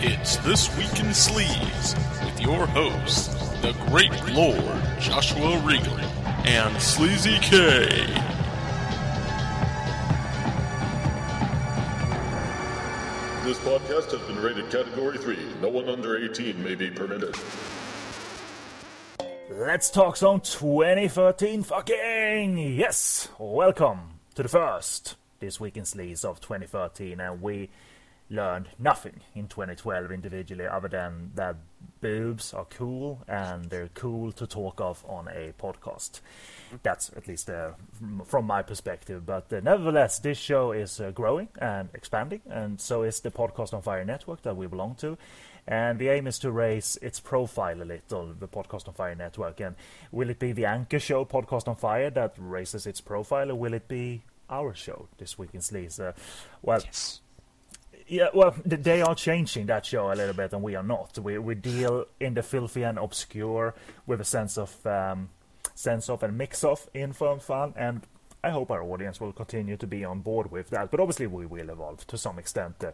It's This Week in Sleaze with your hosts, the Great Lord Joshua Regal and Sleazy K. This podcast has been rated Category 3. No one under 18 may be permitted. Let's talk some 2013 fucking yes. Welcome to the first this week in sleaze of 2013, and we learned nothing in 2012 individually other than that boobs are cool and they're cool to talk of on a podcast. That's at least uh, from my perspective. But uh, nevertheless, this show is uh, growing and expanding, and so is the Podcast on Fire network that we belong to. And the aim is to raise its profile a little, the Podcast on Fire network. And will it be the anchor show, Podcast on Fire, that raises its profile, or will it be our show this week in Sleaze? Uh, well, Yes. yeah, well, they are changing that show a little bit, and we are not. We we deal in the filthy and obscure with a sense of um, sense of and mix of info and fun, and I hope our audience will continue to be on board with that. But obviously, we will evolve to some extent. Uh,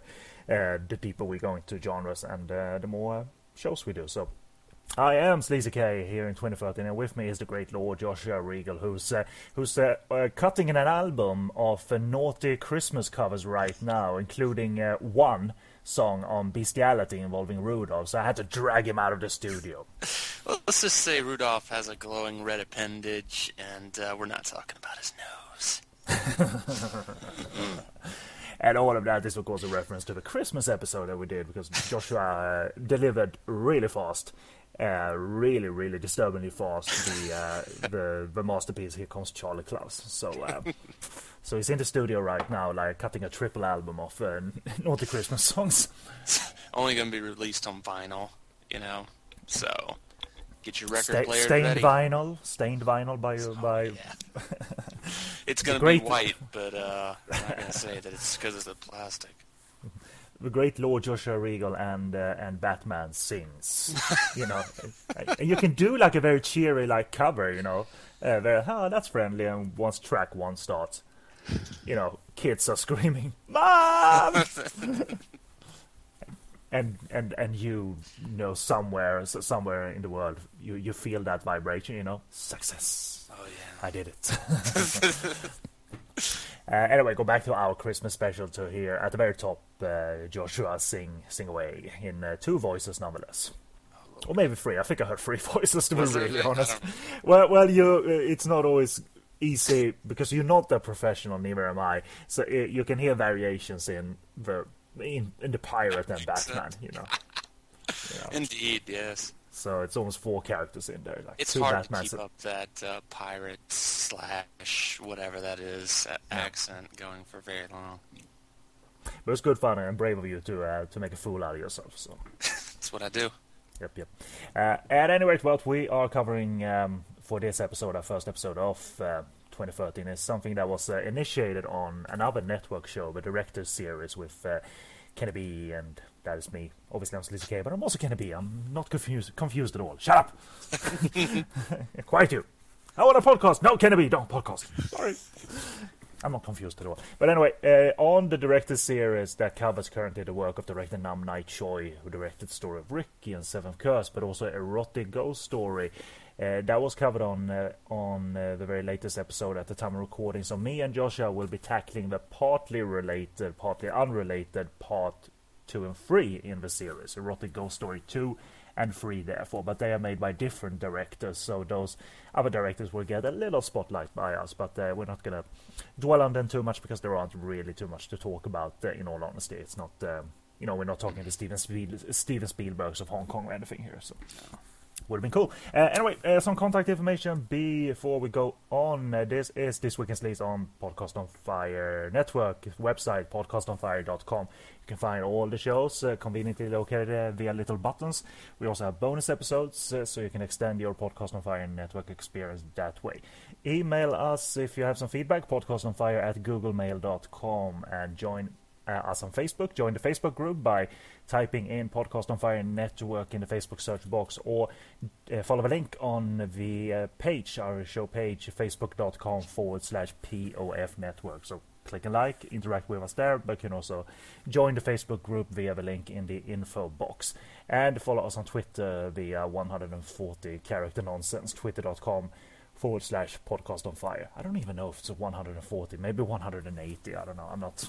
uh, the deeper we go into genres, and uh, the more shows we do. So. I am Sleazy K here in 2013, and with me is the great Lord Joshua Regal, who's uh, who's uh, uh, cutting an album of naughty Christmas covers right now, including one song on bestiality involving Rudolph. So I had to drag him out of the studio. Well, let's just say Rudolph has a glowing red appendage, and uh, we're not talking about his nose. And all of that is, of course, a reference to the Christmas episode that we did because Joshua uh, delivered really fast, uh, really, really disturbingly fast the uh, the the masterpiece. Here comes Charlie Klaus. So. Uh, So he's in the studio right now, like cutting a triple album of uh, naughty Christmas songs. Only going to be released on vinyl, you know. So get your record Sta- player stained ready. vinyl, stained vinyl by Oh, by. yeah. it's going to be white, but uh, I'm not going to say that it's because of the plastic. The great Lord Joshua Regal and uh, and Batman sings. you know, and you can do like a very cheery like cover. You know, uh, very oh that's friendly. And once track one starts, you know, kids are screaming, "Mom!" and and and you know somewhere somewhere in the world you you feel that vibration. You know, success. Oh, yeah. I did it. uh, anyway, go back to our Christmas special to here at the very top. Uh, Joshua sing sing away in uh, two voices, nonetheless, or maybe three. I think I heard three voices to be really honest. Well, well, you uh, it's not always easy because you're not a professional, neither am I. So uh, you can hear variations in the in, in the pirate and Batman. You know, You know. Indeed, yes. So it's almost four characters in there. Like It's two hard Batmans. to keep up that uh, pirate slash whatever that is a- accent going for very long. But it's good fun and brave of you to uh, to make a fool out of yourself. So. That's what I do. Yep, yep. Uh, at any rate, what we are covering um, for this episode, our first episode of uh, 2013, is something that was uh, initiated on another network show, the Directors Series with uh, Kenny and that is me. Obviously, I'm Sleazy K, but I'm also Kenny B. I'm not confused, confused at all. Shut up! Quiet you! I want a podcast! No, Kenny B, don't podcast! Sorry. I'm not confused at all. But anyway, uh, on the director's series that covers currently the work of director Nam Nai Choi, who directed the story of Ricky and Seventh Curse, but also Erotic Ghost Story. Uh, that was covered on uh, on uh, the very latest episode at the time of recording. So me and Joshua will be tackling the partly related, partly unrelated part two and three in the series, Erotic Ghost Story two and three, therefore. But they are made by different directors, so those other directors will get a little spotlight by us. But uh, we're not gonna dwell on them too much because there aren't really too much to talk about. Uh, in all honesty, it's not. Um, you know, we're not talking to Steven, Spiel- Steven Spielbergs of Hong Kong or anything here. So would have been cool. Uh, anyway, uh, some contact information before we go on. Uh, this is This Week in Sleaze on Podcast on Fire Network website, podcastonfire.com. You can find all the shows uh, conveniently located via little buttons. We also have bonus episodes, uh, so you can extend your Podcast on Fire network experience that way. Email us if you have some feedback, podcastonfire at googlemail.com, and join uh, us on Facebook. Join the Facebook group by typing in Podcast on Fire Network in the Facebook search box or uh, follow the link on the uh, page, our show page, facebook.com forward slash POF Network. So click and like, interact with us there, but you can also join the Facebook group via the link in the info box. And follow us on Twitter via 140 character nonsense, twitter.com forward slash podcast on fire. I don't even know if it's a 140, maybe 180. I don't know. I'm not.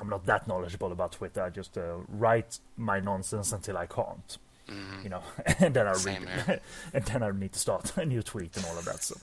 I'm not that knowledgeable about Twitter. I just uh, write my nonsense until I can't, Mhm. you know, and then I Same read and then I need to start a new tweet and all of that. So,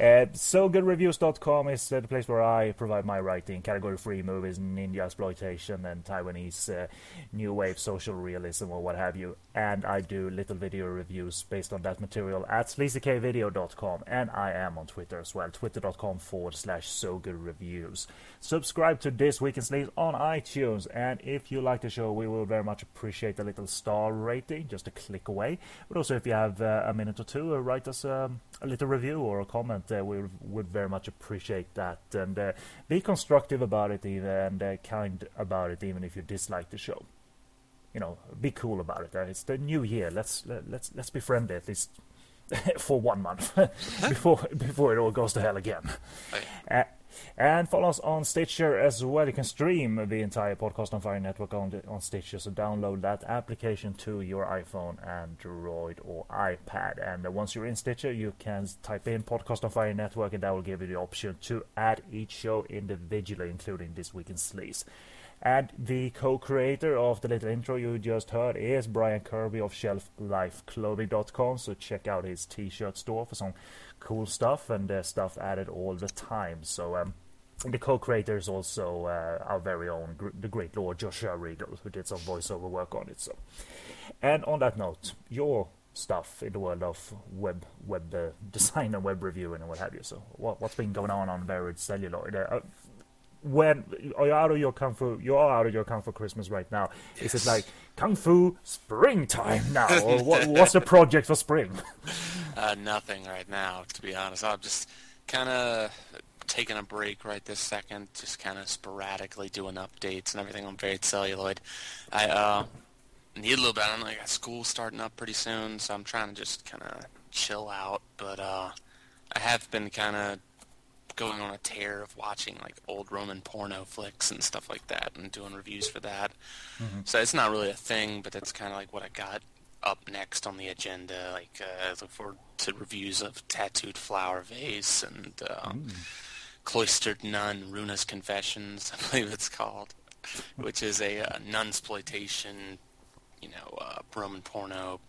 uh, SoGoodReviews.com is uh, the place where I provide my writing, category-three movies, ninja exploitation, and Taiwanese uh, new wave social realism or what have you. And I do little video reviews based on that material at sleazykvideo.com, and I am on Twitter as well, twitter.com forward slash SoGoodReviews. Subscribe to This Week in Sleaze on iTunes, and if you like the show, we will very much appreciate a little star rating, just a click away. But also, if you have uh, a minute or two, uh, write us um, a little review or a comment. Uh, we would very much appreciate that. And uh, be constructive about it, even, and uh, kind about it, even if you dislike the show. You know, be cool about it. Uh, it's the new year. Let's let, let's let's be friendly at least for one month before before it all goes to hell again. Uh, and follow us on Stitcher as well. You can stream the entire Podcast on Fire network on, the, on Stitcher, so download that application to your iPhone, Android, or iPad. And uh, once you're in Stitcher, you can type in Podcast on Fire network, and that will give you the option to add each show individually, including This Week in Sleaze. And the co-creator of the little intro you just heard is Brian Kirby of ShelfLifeClothing.com. So check out his t-shirt store for some cool stuff and uh, stuff added all the time. So um, the co-creator is also uh, our very own, the great Lord Joshua Regal, who did some voiceover work on it. So, and on that note, your stuff in the world of web web uh, design and web reviewing and what have you. So, what, what's been going on on Varied Celluloid? Uh, when are you out of your kung fu? You are out of your kung fu Christmas right now. Is it like kung fu springtime now, or what, what's the project for spring? Uh, nothing right now, to be honest. I'm just kind of taking a break right this second, just kind of sporadically doing updates and everything on Varied Celluloid. I uh, need a little bit. I know I got school starting up pretty soon, so I'm trying to just kind of chill out. But uh, I have been kind of going on a tear of watching like old Roman porno flicks and stuff like that, and doing reviews for that. So it's not really a thing, but that's kind of like what I got up next on the agenda. Like uh, I look forward to reviews of Tattooed Flower Vase and uh, Cloistered Nun, Runa's Confessions, I believe it's called, which is a uh, nun-sploitation, you know, uh, Roman porno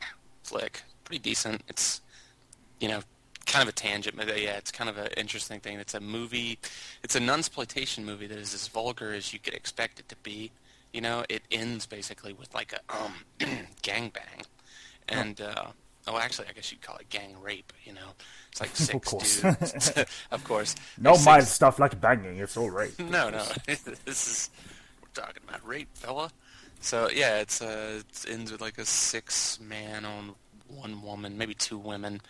flick. Pretty decent. It's, you know, kind of a tangent, but uh, yeah, it's kind of an interesting thing. It's a movie, it's a nun-sploitation movie that is as vulgar as you could expect it to be. You know, it ends basically with like a um, gangbang, and uh, oh, actually, I guess you'd call it gang rape. You know, it's like six course. dudes. of course, No There's mild six- stuff like banging. It's all right. no, no. this is we're talking about rape, fella. So yeah, it's uh, it ends with like a six man on one woman, maybe two women,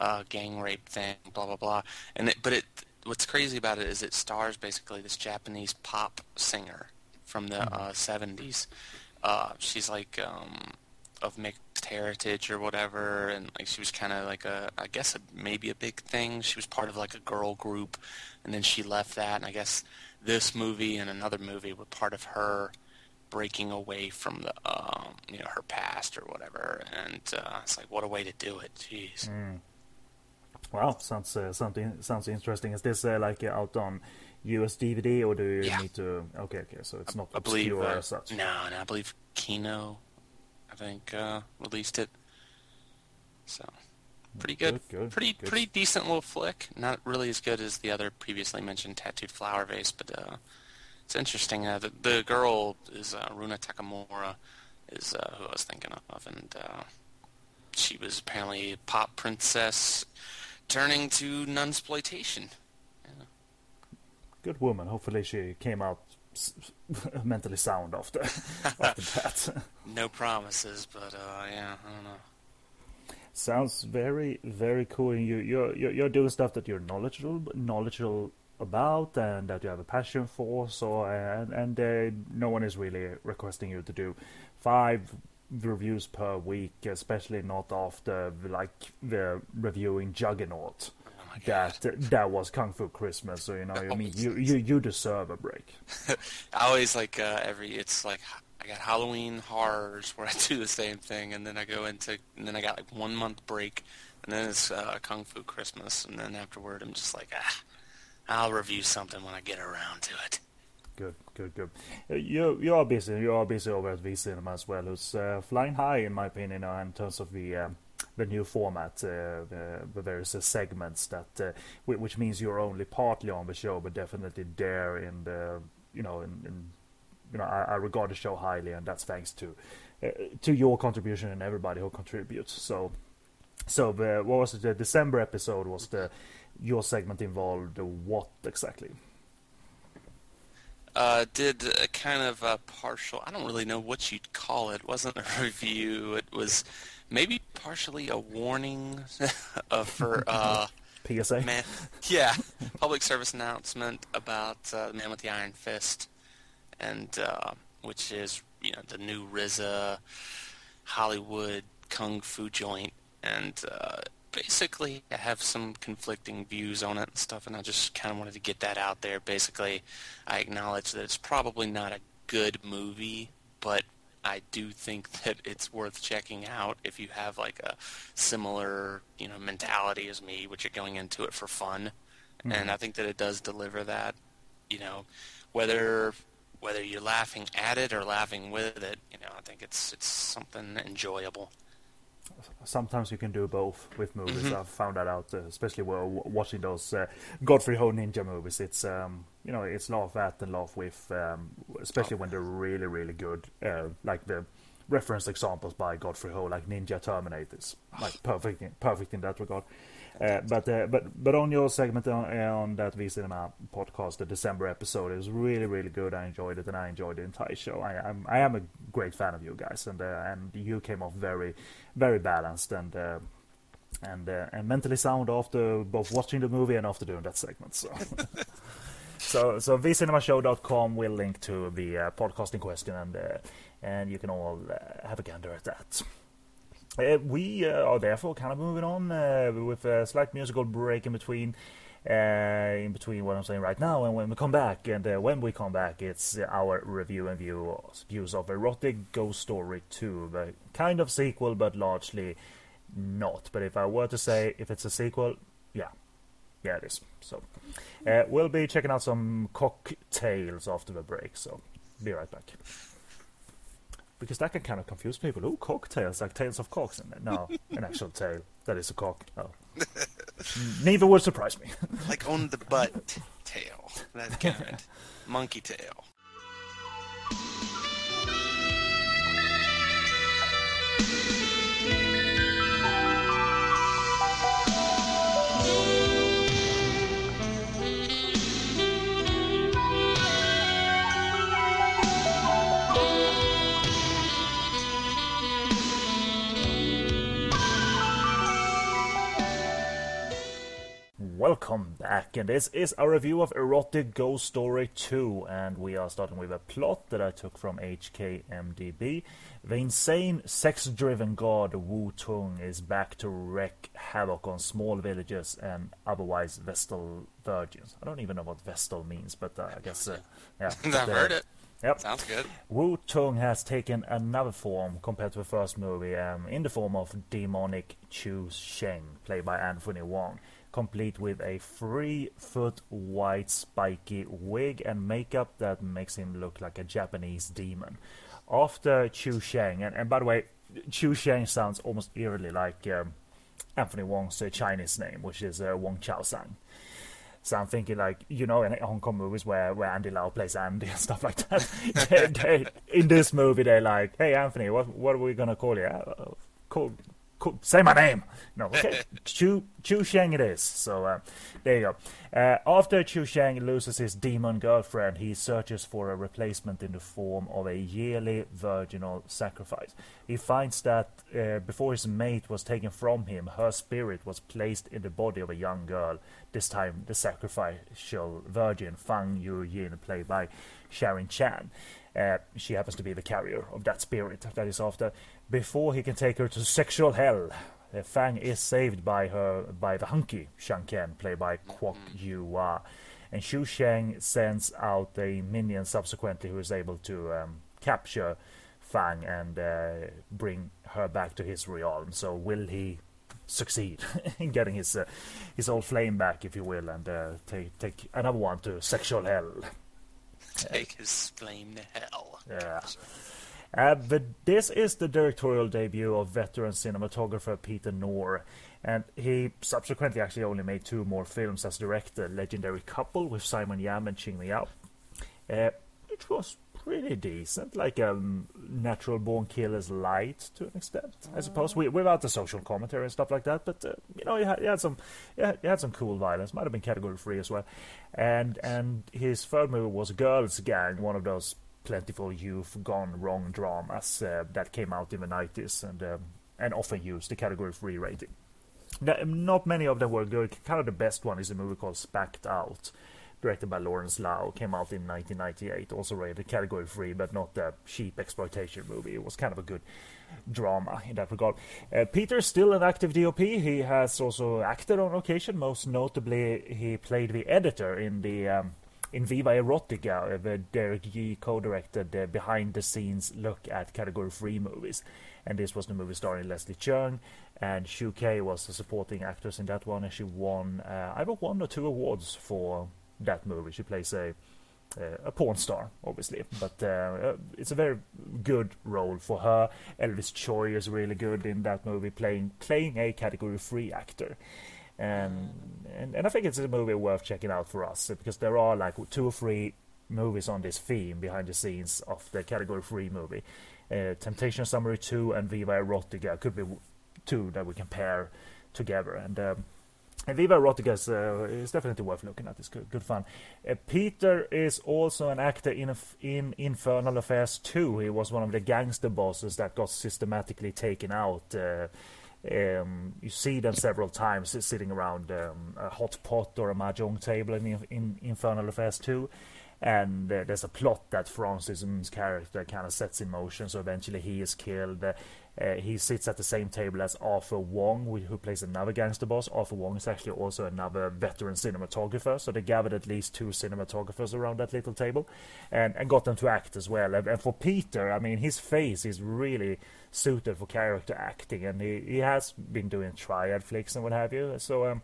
uh, gang rape thing, blah blah blah. And it, but it, what's crazy about it is it stars basically this Japanese pop singer from the uh, 70s. Uh, she's like um, of mixed heritage or whatever, and like she was kind of like a, I guess a, maybe a big thing. She was part of like a girl group, and then she left that. And I guess this movie and another movie were part of her breaking away from the, um, you know, her past or whatever. And uh, it's like, what a way to do it. Jeez. Wow, sounds uh, something sounds interesting. Is this uh, like uh, out on US DVD or do you Yeah. need to? Okay, okay, so it's not I believe obscure uh, as such. no, no, I believe Kino, I think uh, released it. So pretty good, Good, good, pretty good. pretty decent little flick. Not really as good as the other previously mentioned tattooed flower vase, but uh, it's interesting. Uh, the the girl is uh, Runa Takamura, is uh, who I was thinking of, and uh, she was apparently a pop princess turning to nunsploitation. Good woman. Hopefully, she came out s- mentally sound after after that. No promises, but uh, yeah, I don't know. Sounds very very cool. And you you're, you're you're doing stuff that you're knowledgeable knowledgeable about and that you have a passion for. So and and uh, no one is really requesting you to do five reviews per week, especially not after like the reviewing Juggernaut. Oh that that was Kung Fu Christmas, so you know, I mean, you, you you deserve a break. I always like uh, every. It's like I got Halloween horrors where I do the same thing, and then I go into, and then I got like one month break, and then it's uh, Kung Fu Christmas, and then afterward I'm just like, ah, I'll review something when I get around to it. Good, good. Uh, you you are busy. You are busy over at V Cinema as well. Who's uh, flying high, in my opinion, uh, in terms of the um, the new format. Uh, the, the various uh, segments that, uh, which means you're only partly on the show, but definitely there in the you know in, in you know I, I, regard the show highly, and that's thanks to to your contribution and everybody who contributes. So. So the, what was it? The December episode was the your segment involved what exactly? Uh, did a kind of a partial. I don't really know what you'd call it. it wasn't a review. It was maybe partially a warning uh, for uh, PSA. Man, yeah, public service announcement about uh, the Man with the Iron Fist, and uh, which is you know the new RZA Hollywood kung fu joint, and uh, basically I have some conflicting views on it and stuff, and I just kind of wanted to get that out there. Basically, I acknowledge that it's probably not a good movie, but I do think that it's worth checking out if you have like a similar, you know, mentality as me, which you're going into it for fun. Mm-hmm. And I think that it does deliver that, you know, whether whether you're laughing at it or laughing with it, you know, I think it's it's something enjoyable sometimes you can do both with movies. Mm-hmm. I've found that out, uh, especially while watching those uh, Godfrey Ho ninja movies. It's um, you know it's laugh at and laugh with, um, especially oh. when they're really really good. Uh, like the reference examples by Godfrey Ho, like Ninja Terminators, like perfect perfect in that regard. Uh, but uh, but but on your segment on, on that V Cinema podcast, the December episode is really really good. I enjoyed it, and I enjoyed the entire show. I am I am a great fan of you guys, and uh, and you came off very very balanced and. Uh, and uh, and mentally sound after both watching the movie and after doing that segment. So, so so vcinemashow.com will link to the uh, podcast in question, and and you can all have a gander at that. Uh, we uh, are therefore kind of moving on uh, with a slight musical break in between. Uh, in between what I'm saying right now and when we come back, and uh, when we come back, it's our review and view, views of Erotic Ghost Story 2, the kind of sequel, but largely not. But if I were to say if it's a sequel, yeah, yeah, it is. So uh, we'll be checking out some cocktails after the break. So be right back because that can kind of confuse people. Oh, cocktails, like tails of cocks. And no, an actual tail that is a cock. Oh. Neither would surprise me. like on the butt tail. That's kind. Monkey tail. Welcome back, and this is a review of Erotic Ghost Story 2, and we are starting with a plot that I took from HKMDB. The insane, sex-driven god Wu Tung is back to wreak havoc on small villages and otherwise Vestal virgins. I don't even know what Vestal means, but uh, I guess, uh, yeah. I've heard it. Yep. Sounds good. Wu Tung has taken another form compared to the first movie, um, in the form of demonic Chu Sheng, played by Anthony Wong complete with a three foot wide spiky wig and makeup that makes him look like a Japanese demon. After Chu Sheng, and, and by the way, Chu Sheng sounds almost eerily like um, Anthony Wong's uh, Chinese name, which is uh, Wong Chao Sang. So I'm thinking like you know in Hong Kong movies where, where Andy Lau plays Andy and stuff like that. they, they, in this movie they're like, hey Anthony, what what are we gonna call you? Uh, call say my name. No, okay. Chu Chu Sheng it is. So uh, there you go. Uh, after Chu Sheng loses his demon girlfriend, he searches for a replacement in the form of a yearly virginal sacrifice. He finds that uh, before his mate was taken from him, her spirit was placed in the body of a young girl. This time, the sacrificial virgin Fang Yu Yin, played by Sharon Chan. Uh, she happens to be the carrier of that spirit that is after. Before he can take her to sexual hell, uh, Fang is saved by her by the hunky Shang Ken, played by Kwok Yu Wa. And Chu Sheng sends out a minion subsequently who is able to um, capture Fang and uh, bring her back to his realm. So will he succeed in getting his uh, his old flame back, if you will, and uh, take take another one to sexual hell? Take his flame to hell. Yeah. Uh, but this is the directorial debut of veteran cinematographer Peter Ngor, and he subsequently actually only made two more films as director: Legendary Couple with Simon Yam and Ching Liao, uh, which was pretty decent, like um, Natural Born Killers light to an extent, I suppose, we, without the social commentary and stuff like that. But uh, you know, he had, he had some, he had, had, some cool violence. Might have been category three as well. And and his third movie was Girls Gang, one of those plentiful youth gone wrong dramas uh, that came out in the 90s and um, and often used the category of re-rating. Not many of them were good. Kind of the best one is a movie called Spacked Out, directed by Lawrence Lau, came out in 1998, also rated category 3, but not a cheap exploitation movie. It was kind of a good drama in that regard. Uh, Peter is still an active DOP. He has also acted on occasion. Most notably, he played the editor in the um, in Viva Erotica, the Derek Yee co-directed the behind-the-scenes look at category 3 movies, and this was the movie starring Leslie Cheung, and Shu Qi was the supporting actress in that one, and she won uh, either one or two awards for that movie. She plays a uh, a porn star, obviously, but uh, uh, it's a very good role for her. Elvis Tsui is really good in that movie, playing playing a category three actor. And, and and I think it's a movie worth checking out for us because there are like two or three movies on this theme behind the scenes of the category 3 movie. Uh, Temptation Summary 2 and Viva Erotica could be two that we can pair together. And um, and Viva Erotica is, uh, is, definitely worth looking at. It's good, good fun. Uh, Peter is also an actor in in Infernal Affairs 2. He was one of the gangster bosses that got systematically taken out. Um, you see them several times sitting around um, a hot pot or a mahjong table in, in Infernal Affairs 2 and uh, there's a plot that Francis Ng's character kind of sets in motion. So eventually he is killed. Uh, he sits at the same table as Arthur Wong, who plays another gangster boss. Arthur Wong is actually also another veteran cinematographer, so they gathered at least two cinematographers around that little table, and, and got them to act as well. And, and for Peter, I mean, his face is really suited for character acting, and he, he has been doing triad flicks and what have you. So, um,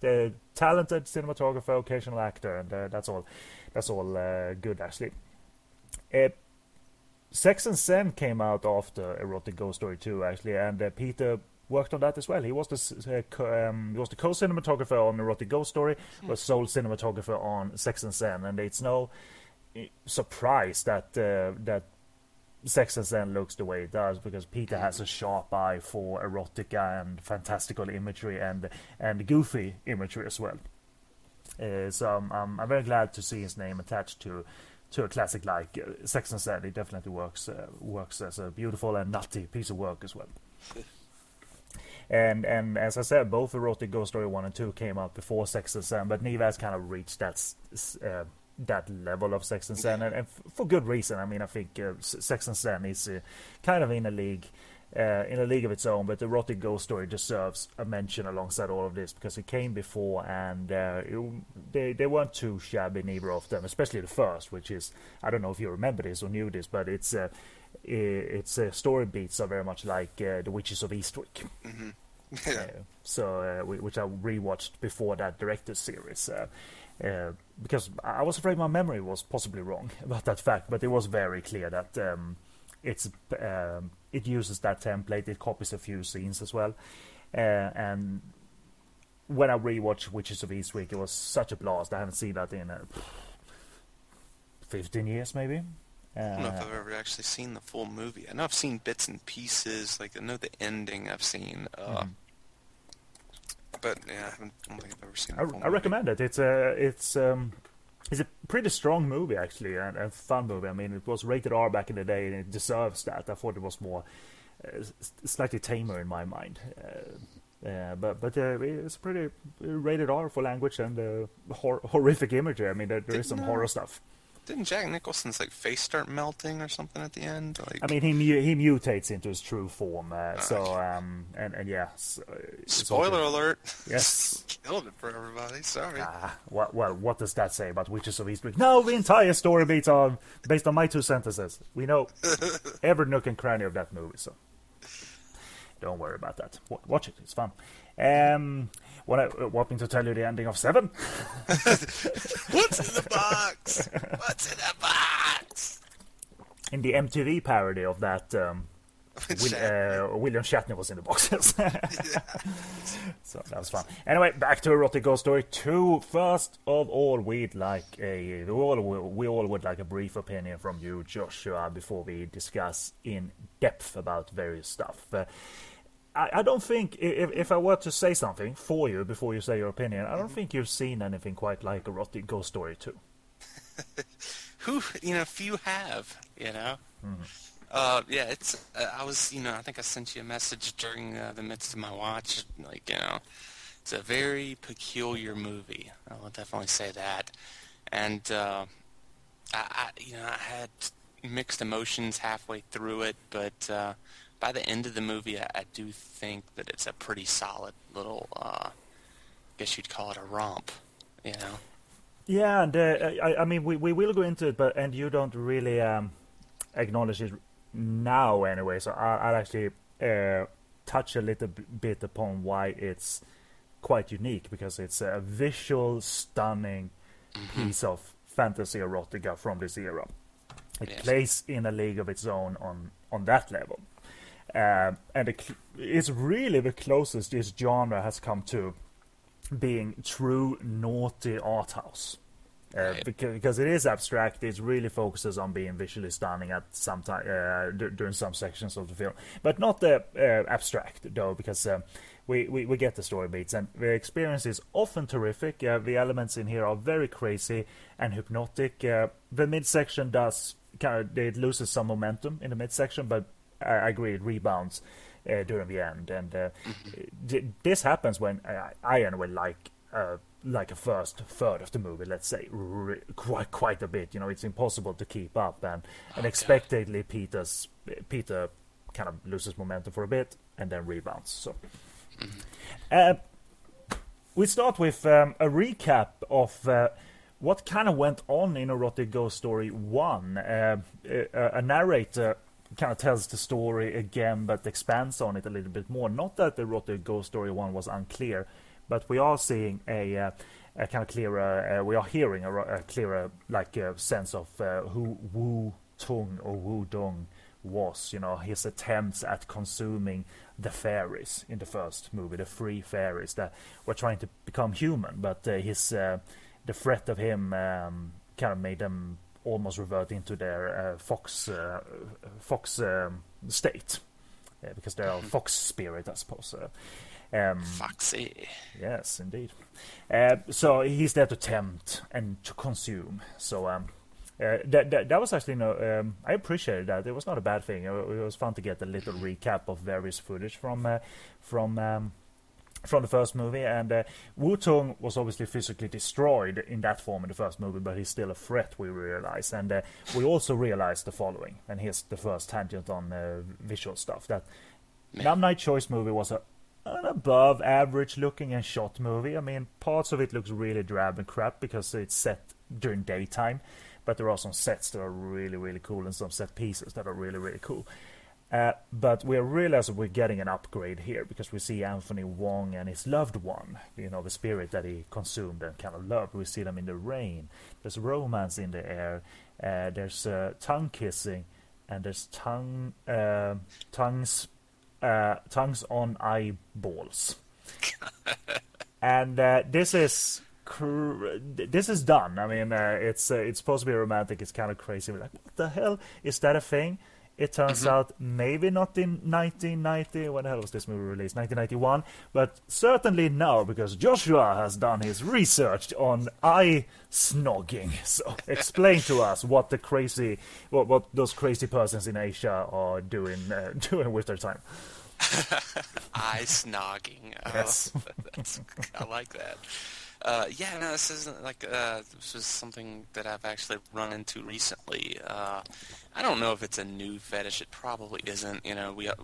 the talented cinematographer, occasional actor, and uh, that's all. That's all uh, good, actually. Uh, Sex and Zen came out after Erotic Ghost Story 2, actually, and uh, Peter worked on that as well. He was the uh, co- um, he was the co-cinematographer on Erotic Ghost Story, mm. was sole cinematographer on Sex and Zen, and it's no eh, surprise that uh, that Sex and Zen looks the way it does because Peter has a sharp eye for erotica and fantastical imagery and and goofy imagery as well. Uh, so I'm, I'm, I'm very glad to see his name attached to to a classic like uh, Sex and Zen. It definitely works uh, works as a beautiful and nutty piece of work as well. and and as I said, both Erotic Ghost Story one and two came out before Sex and Zen, but Neva has kind of reached that uh, that level of Sex and Zen, and, and for good reason. I mean, I think uh, Sex and Zen is uh, kind of in a league uh, in a league of its own, but the Erotic Ghost Story deserves a mention alongside all of this because it came before and uh, it, they they weren't too shabby neither of them, especially the first, which is I don't know if you remember this or knew this, but it's uh, its uh, story beats are very much like uh, the Witches of Eastwick. Mm-hmm. Yeah. Uh, so which I rewatched before that director's series. Because I was afraid my memory was possibly wrong about that fact, but it was very clear that um, it's um, it uses that template. It copies a few scenes as well, uh, and when I rewatched Witches of Eastwick, it was such a blast. I haven't seen that in uh, 15 years, maybe. I don't know if I've ever actually seen the full movie. I know I've seen bits and pieces. Like I know the ending. I've seen, uh, Mm-hmm. But yeah, I, haven't, I don't think I've ever seen. I, I recommend it. It's a it's um it's a pretty strong movie actually and a fun movie. I mean, it was rated R back in the day and it deserves that. I thought it was more uh, slightly tamer in my mind. Uh, uh, but but uh, it's pretty rated R for language and uh, hor- horrific imagery. I mean, there, there is some uh, horror stuff. Didn't Jack Nicholson's like face start melting or something at the end? Like, I mean, he mu- he mutates into his true form. Uh, so um and and yeah. So, uh, spoiler alert. Yes. Killed it for everybody. Sorry. Ah, well, well, what does that say about Witches of Eastwick? No, the entire story beats on based on my two sentences. We know every nook and cranny of that movie, so don't worry about that. Watch it; it's fun. Um, what I, want me to tell you the ending of Seven? What's in the box? What's in the box? In the MTV parody of that, um, Will, uh, William Shatner was in the boxes. so that was fun. Anyway, back to Erotic Ghost Story 2. First of all, we'd like a we all, we all would like a brief opinion from you, Joshua, before we discuss in depth about various stuff. Uh, I, I don't think if if I were to say something for you before you say your opinion, I don't think you've seen anything quite like a Erotic Ghost Story too. who you know few have you know Mm-hmm. uh yeah it's uh, i was you know i think i sent you a message during uh, the midst of my watch like you know it's a very peculiar movie i will definitely say that and uh i, I you know i had mixed emotions halfway through it but uh by the end of the movie i, I do think that it's a pretty solid little uh I guess you'd call it a romp you know Yeah, and uh, I, I mean, we, we will go into it, but and you don't really um, acknowledge it now anyway. So I, I'll actually uh, touch a little b- bit upon why it's quite unique because it's a visual, stunning piece of fantasy erotica from this era. It Yes. plays in a league of its own on on that level, um, and it, it's really the closest this genre has come to being true naughty art house. Uh, Right. because, because it is abstract, it really focuses on being visually stunning at some time uh, d- during some sections of the film, but not the uh, abstract though, because um, we, we we get the story beats and the experience is often terrific. Uh, the elements in here are very crazy and hypnotic. Uh, the midsection does kind of it loses some momentum in the midsection, but I, agree it rebounds uh, during the end. And uh, d- this happens when I, I anyway like uh, like a first third of the movie, let's say, re- quite quite a bit. You know, it's impossible to keep up, and unexpectedly Peter's Peter kind of loses momentum for a bit and then rebounds. So. Uh, we start with um, a recap of uh, what kind of went on in Erotic Ghost Story 1. Uh, a, a narrator kind of tells the story again but expands on it a little bit more. Not that the Erotic Ghost Story 1 was unclear, but we are seeing a, uh, a kind of clearer, uh, we are hearing a, a clearer like uh, sense of uh, who Wu Tung or Wu Dong was, you know, his attempts at consuming the fairies in the first movie, the three fairies that were trying to become human, but uh, his uh, the threat of him um, kind of made them almost revert into their uh, fox uh, fox um, state uh, because they are a fox spirit, I suppose. Um, foxy Yes, indeed. Uh, so he's there to tempt and to consume. So um, uh, that, that that was actually no. Um, I appreciated that. It was not a bad thing. It, it was fun to get a little recap of various footage from uh, from. From the first movie, and uh, Wu Tung was obviously physically destroyed in that form in the first movie, but he's still a threat. We realize, and uh, we also realize the following. And here's the first tangent on uh, visual stuff that Nam Nai Choi's movie was a an above average looking and shot movie. I mean, parts of it looks really drab and crap because it's set during daytime, but there are some sets that are really, really cool and some set pieces that are really, really cool. Uh, but we realize we're getting an upgrade here because we see Anthony Wong and his loved one, you know, the spirit that he consumed and kind of loved. We see them in the rain. There's romance in the air. Uh, there's uh, tongue kissing, and there's tongue uh, tongues uh, tongues on eyeballs. and uh, this is cr- this is done. I mean, uh, it's uh, it's supposed to be romantic. It's kind of crazy. We're like, what the hell is that a thing? It turns Mm-hmm. out maybe not in 1990. When the hell was this movie released? 1991, but certainly now because Joshua has done his research on eye snogging. So explain to us what the crazy, what what those crazy persons in Asia are doing uh, doing with their time. Eye snogging. Oh, Yes. I like that. Uh, yeah, no, this isn't like uh, this is something that I've actually run into recently. Uh, I don't know if it's a new fetish. It probably isn't. You know, we uh,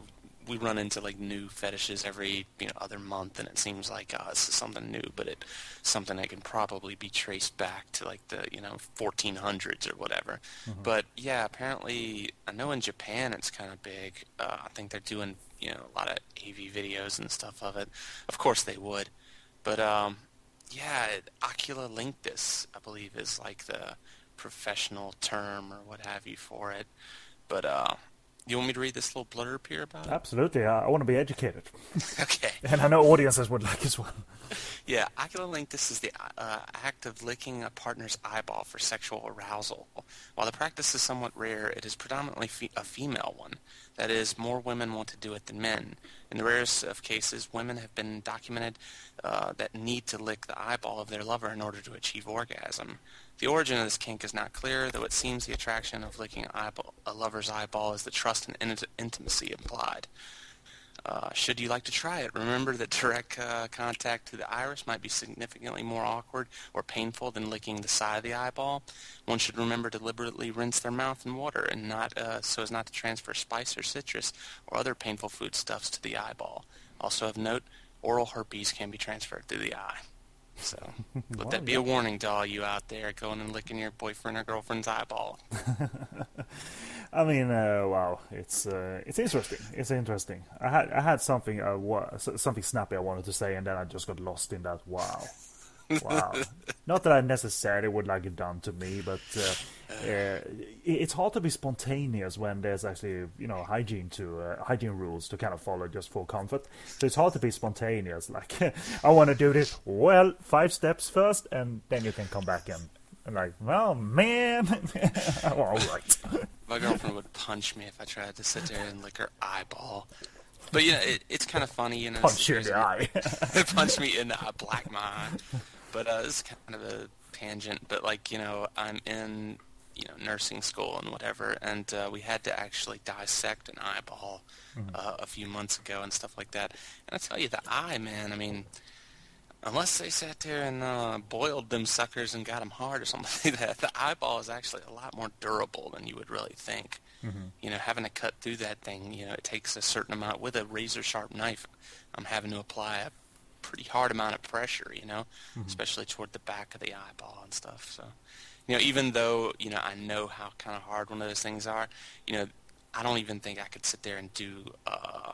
we run into like new fetishes every you know other month, and it seems like uh, this is something new, but it something that can probably be traced back to like the you know 1400s or whatever. But yeah, apparently I know in Japan it's kind of big. Uh, I think they're doing you know a lot of AV videos and stuff of it. Of course they would, but um, yeah, oculolinctus I believe is like the professional term or what have you for it. But uh, you want me to read this little blurb here about it? Absolutely, I, I want to be educated, Okay. and I know audiences would like as well. Yeah, oculolinctus is the uh, act of licking a partner's eyeball for sexual arousal. While the practice is somewhat rare, it is predominantly fe- a female one. That is, more women want to do it than men. In the rarest of cases, women have been documented uh, that need to lick the eyeball of their lover in order to achieve orgasm. The origin of this kink is not clear, though it seems the attraction of licking eyeball, a lover's eyeball is the trust and int- intimacy implied. Uh, should you like to try it, remember that direct uh, contact to the iris might be significantly more awkward or painful than licking the side of the eyeball. One should remember to deliberately rinse their mouth in water and not uh, so as not to transfer spice or citrus or other painful foodstuffs to the eyeball. Also of note, oral herpes can be transferred through the eye. So let that be a warning to all you out there going and licking your boyfriend or girlfriend's eyeball. I mean, uh, wow, it's uh, it's interesting. It's interesting. I had I had something uh, something snappy I wanted to say, and then I just got lost in that. Wow, wow. Not that I necessarily would like it done to me, but uh, uh, it's hard to be spontaneous when there's actually you know hygiene to uh, hygiene rules to kind of follow just for comfort. So it's hard to be spontaneous. Like I want to do this. Well, five steps first, and then you can come back and. and like, well, man, all right. My girlfriend would punch me if I tried to sit there and lick her eyeball. But you know, it, it's kind of funny, you know. Punch you in the eye. punch me in the eye, black my eye. But uh, is kind of a tangent. But like you know, I'm in you know nursing school and whatever, and uh, we had to actually dissect an eyeball uh, a few months ago and stuff like that. And I tell you, the eye, man. I mean, unless they sat there and uh, boiled them suckers and got them hard or something like that, the eyeball is actually a lot more durable than you would really think. You know, having to cut through that thing, you know, it takes a certain amount with a razor sharp knife. I'm having to apply a pretty hard amount of pressure, you know, especially toward the back of the eyeball and stuff. So, you know, even though you know I know how kind of hard one of those things are, you know, I don't even think I could sit there and do uh,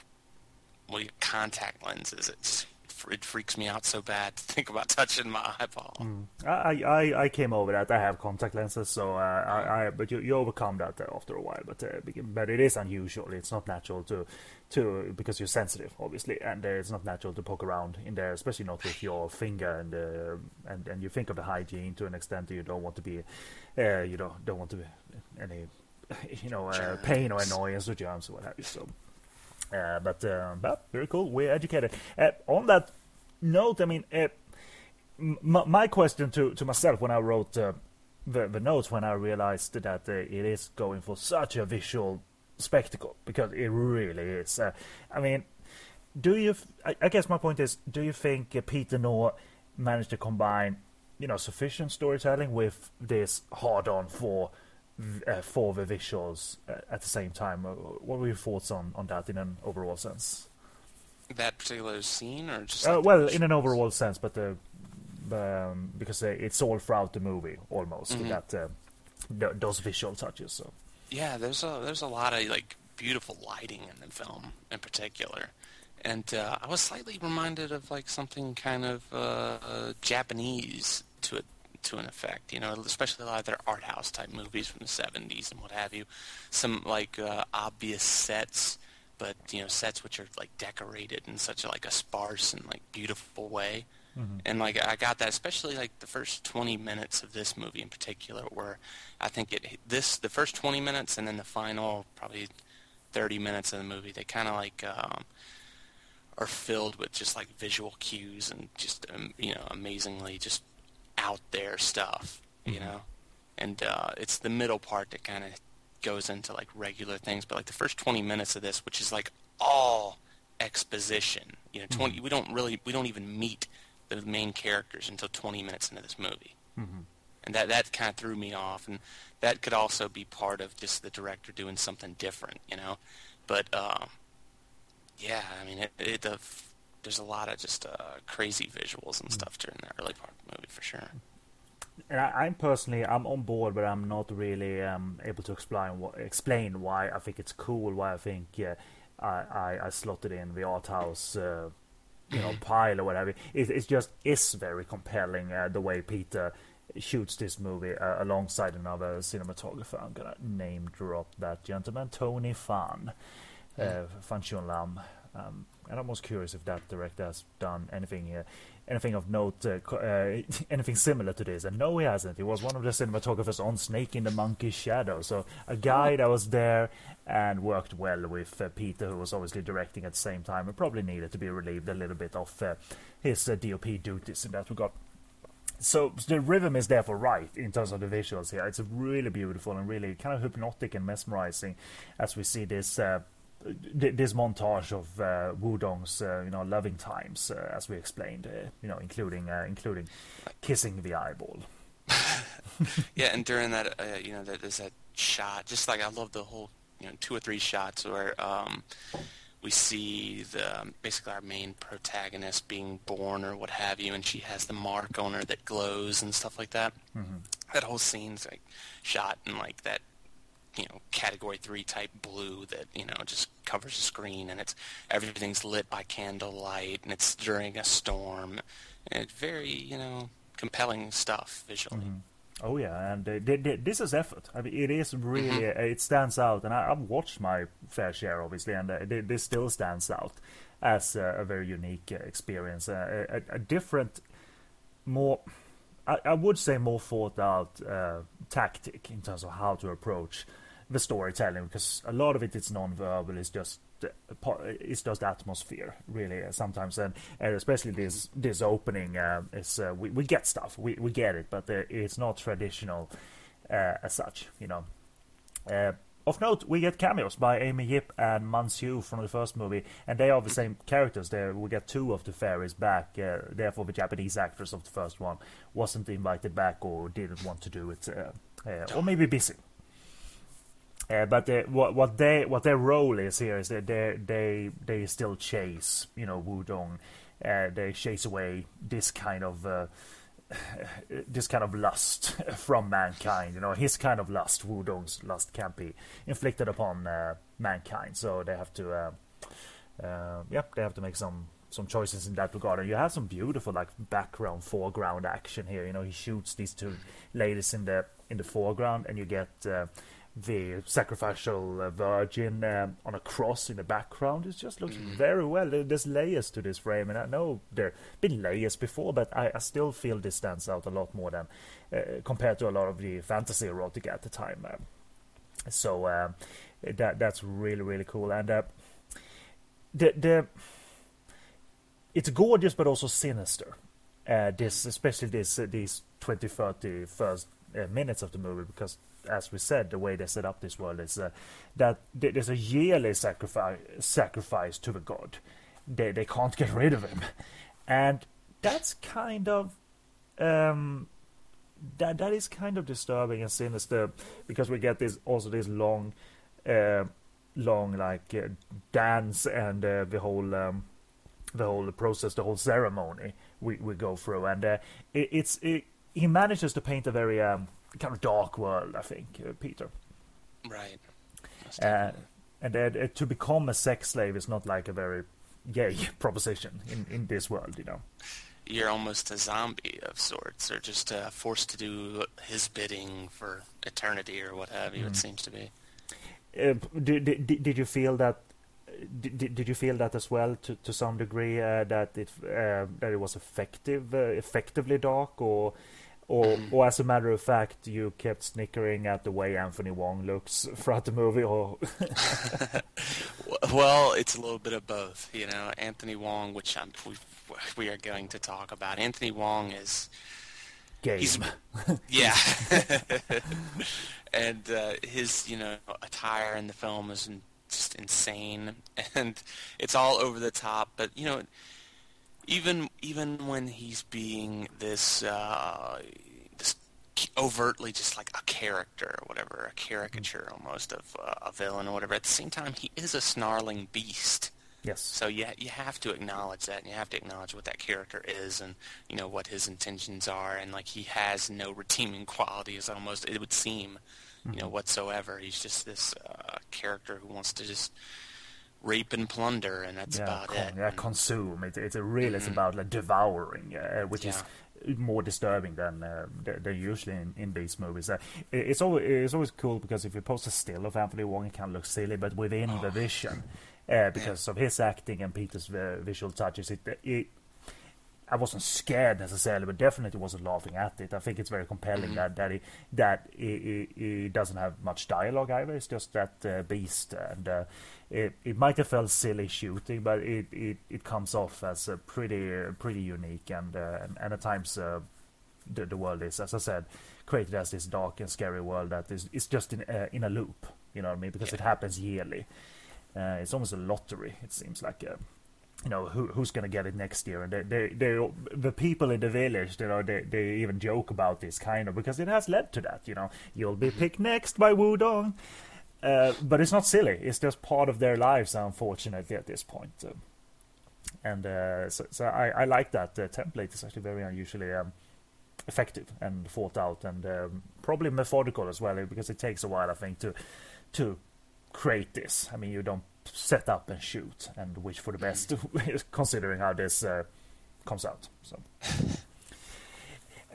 well, contact lenses. It's it freaks me out so bad to think about touching my eyeball. I, I I came over that. I have contact lenses, so uh, I, I but you, you overcome that uh, after a while. But uh, but it is unusual. It's not natural to to because you're sensitive, obviously, and uh, it's not natural to poke around in there, especially not with your finger and uh, and and you think of the hygiene to an extent that you don't want to be uh, you don't don't want to be any you know uh, pain or annoyance or germs or what have you. So. Uh, but uh, but very cool. We're educated. Uh, on that note, I mean, uh, m- my question to, to myself when I wrote uh, the the notes when I realized that uh, it is going for such a visual spectacle because it really is. Uh, I mean, do you? I guess my point is, do you think uh, Peter Ngor managed to combine, you know, sufficient storytelling with this hard on for uh, for the visuals uh, at the same time? Uh, What were your thoughts on on that in an overall sense? That particular scene, or just Uh, like the well, in an overall sense, but uh, um, because it's all throughout the movie almost Mhm. that th- those visual touches. So Yeah, there's a there's a lot of like beautiful lighting in the film in particular, and uh, I was slightly reminded of like something kind of uh, Japanese to it to an effect. You know, especially a lot of their art house type movies from the '70s and what have you. Some like uh, obvious sets, but you know sets which are like decorated in such a, like a sparse and like beautiful way. Mm-hmm. And like I got that, especially like the first 20 minutes of this movie in particular, where I think it this the first 20 minutes and then the final probably 30 minutes of the movie, they kind of like um, are filled with just like visual cues and just um, you know amazingly just out there stuff, you mm-hmm. know. And uh, it's the middle part that kind of goes into like regular things, but like the first 20 minutes of this, which is like all exposition, you know, 20 mm-hmm. we don't really we don't even meet the main characters until 20 minutes into this movie. Mm-hmm. And that that kind of threw me off and that could also be part of just the director doing something different, you know. But uh, yeah, I mean, it, it the, there's a lot of just uh, crazy visuals and mm. stuff during that early part of the movie for sure. And I, am personally I'm on board, but I'm not really um, able to explain what, explain why I think it's cool. Why I think yeah, I, I, I slotted in the art house, uh, you know, pile or whatever. It, it just is very compelling uh, the way Peter shoots this movie uh, alongside another cinematographer. I'm gonna name drop that gentleman, Tony Fan, uh, Fan Chun Lam. Um, and I'm most curious if that director has done anything uh, anything of note, uh, uh, anything similar to this. And no, he hasn't. He was one of the cinematographers on Snake in the Monkey's Shadow. So a guy that was there and worked well with uh, Peter, who was obviously directing at the same time, and probably needed to be relieved a little bit of uh, his uh, DOP duties in that regard. So the rhythm is therefore right in terms of the visuals here. It's really beautiful and really kind of hypnotic and mesmerizing as we see this uh, this montage of uh, Wudong's uh, you know loving times, uh, as we explained, uh, you know, including uh, including kissing the eyeball. yeah, and during that, uh, you know, that there's that shot. Just like I love the whole, you know, two or three shots where um, we see the um, basically our main protagonist being born or what have you, and she has the mark on her that glows and stuff like that. Mm-hmm. That whole scene's like shot in like that you know category three type blue that you know just covers the screen and it's everything's lit by candlelight and it's during a storm and it's very you know compelling stuff visually mm-hmm. Oh yeah, and uh, this is effort. I mean, it is really mm-hmm. uh, it stands out, and I, have watched my fair share, obviously, and uh, this still stands out as a very unique uh, experience, uh, a, a, different, more, I, I, would say, more thought out uh, tactic in terms of how to approach the storytelling because a lot of it is non-verbal. It's just it's just atmosphere really sometimes and, and especially this this opening uh, is uh, we, we get stuff we, we get it but uh, it's not traditional uh, as such you know uh, of note, we get cameos by Amy Yip and Mansu from the first movie, and they are the same characters. There, we get two of the fairies back. Uh, therefore, the Japanese actress of the first one wasn't invited back or didn't want to do it, or maybe busy. Uh, but uh, what what they what their role is here is that they they they still chase you know Wudong, uh, they chase away this kind of uh, this kind of lust from mankind. You know his kind of lust, Wudong's lust, can't be inflicted upon uh, mankind. So they have to, uh, yep, they have to make some some choices in that regard. And you have some beautiful like background foreground action here. You know he shoots these two ladies in the in the foreground, and you get the sacrificial uh, virgin um, on a cross in the background. It just looks mm. very well. There's layers to this frame, and I know there have been layers before, but I, I, still feel this stands out a lot more than uh, compared to a lot of the fantasy erotica at the time. Um, so um, that that's really really cool, and uh, the the it's gorgeous but also sinister. Uh, this especially this uh, these 20 30 first uh, minutes of the movie because as we said, the way they set up this world is uh, that there's a yearly sacrifice sacrifice to the god. They they can't get rid of him, and that's kind of um, that that is kind of disturbing and sinister because we get this also this long, uh, long like uh, dance and uh, the whole. Um, the whole process, the whole ceremony we, we go through, and uh, it, it's it, he manages to paint a very um, kind of dark world, I think, uh, Peter. Right. Uh, and uh, to become a sex slave is not like a very gay proposition in, in this world, you know. You're almost a zombie of sorts, or just uh, forced to do his bidding for eternity, or what have you. Mm. It seems to be. Uh, did, did, did you feel that did, did you feel that as well to, to some degree uh, that it uh, that it was effective uh, effectively dark or or or as a matter of fact you kept snickering at the way Anthony Wong looks throughout the movie or? Well it's a little bit of both you know. Anthony Wong which I'm, we we are going to talk about. Anthony Wong is game. he's yeah. And uh, his you know attire in the film is just insane. And it's all over the top but you know even even when he's being this uh, this overtly just like a character or whatever, a caricature almost of uh, a villain or whatever. At the same time, he is a snarling beast. Yes. So yeah, you have to acknowledge that, and you have to acknowledge what that character is, and you know what his intentions are, and like he has no redeeming qualities almost it would seem, you know, whatsoever. He's just this uh, character who wants to just rape and plunder, and that's yeah, about con- it. Yeah, consume. It, it's a really it's about like devouring, uh, which Yeah. is more disturbing than uh, than usually in, in these movies. Uh, it's always it's always cool because if you post a still of Anthony Wong, it can look silly, but within the vision, uh, because of his acting and Peter's uh, visual touches, it, it I wasn't scared necessarily, but definitely wasn't laughing at it. I think it's very compelling that that he that he, he, he doesn't have much dialogue either. It's just that uh, beast, and uh, it it might have felt silly shooting, but it, it, it comes off as uh, pretty uh, pretty unique, and uh, and, and at times uh, the the world is, as I said, created as this dark and scary world that is is just in uh, in a loop. You know what I mean? Because it happens yearly. Uh, it's almost a lottery. It seems like. Uh, you know who who's going to get it next year. And they, they they the people in the village you know they, they even joke about this kind of because it has led to that you know. You'll be picked next by Wudong uh, but it's not silly. It's just part of their lives unfortunately at this point. Uh, and uh, so, so I, I like that the template. Is actually very unusually um, effective and thought out and um, probably methodical as well because it takes a while I think to to create this. I mean you don't set up and shoot and wish for the best, considering how this uh, comes out. So,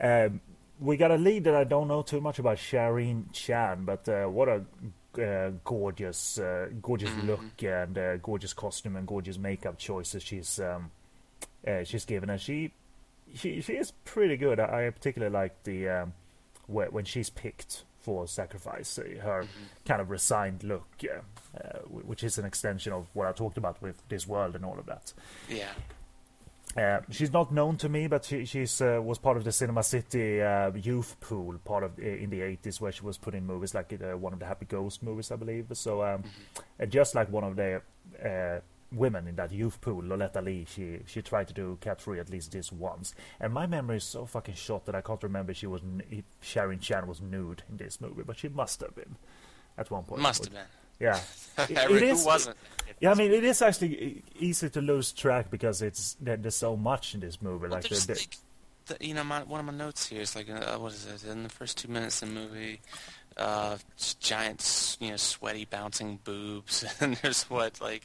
um, we got a lead that I don't know too much about, Sharon Chan, but uh, what a uh, gorgeous, uh, gorgeous look and uh, gorgeous costume and gorgeous makeup choices she's um, uh, she's given, and she she she is pretty good. I, I particularly like the um, wh- when she's picked for sacrifice, her kind of resigned look, yeah, uh, which is an extension of what I talked about with this world and all of that. Yeah. Uh, she's not known to me, but she she's uh, was part of the Cinema City uh, youth pool, part of in the eighties, where she was put in movies like uh, one of the Happy Ghost movies, I believe. So, um, uh, just like one of the uh, women in that youth pool, Loletta Lee, she she tried to do cat free at least this once. And my memory is so fucking shot that I can't remember she was if Sharon Chan was nude in this movie, but she must have been at one point. Must have been. Yeah. It- it who is- wasn't? Yeah, I mean, it is actually easy to lose track because it's there, there's so much in this movie. Well, Like, there's, the, like the, you know, my, one of my notes here is like, uh, what is it? In the first two minutes of the movie, uh, giant, you know, sweaty, bouncing boobs, and there's what like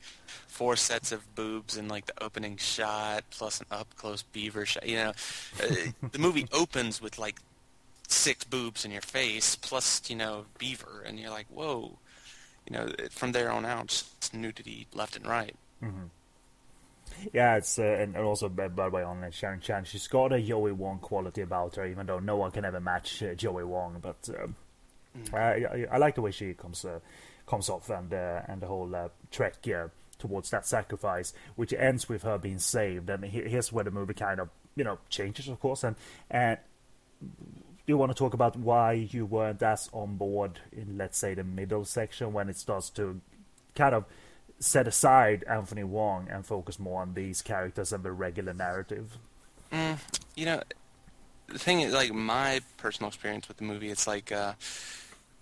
four sets of boobs in like the opening shot, plus an up close beaver shot. You know, uh, the movie opens with like six boobs in your face, plus you know beaver, and you're like, whoa. You know, from there on out, it's nudity left and right. Mm-hmm. yeah, it's uh, and also by, by the way on uh, Sharon Chan, she's got a Joey Wong quality about her, even though no one can ever match uh, Joey Wong. But um, I, I, I like the way she comes uh, comes off and uh, and the whole uh, trek uh, towards that sacrifice, which ends with her being saved. And he- here's where the movie kind of you know changes, of course. And and you want to talk about why you weren't as on board in let's say the middle section when it starts to kind of set aside Anthony Wong and focus more on these characters and the regular narrative. you know, the thing is, like my personal experience with the movie, it's like uh,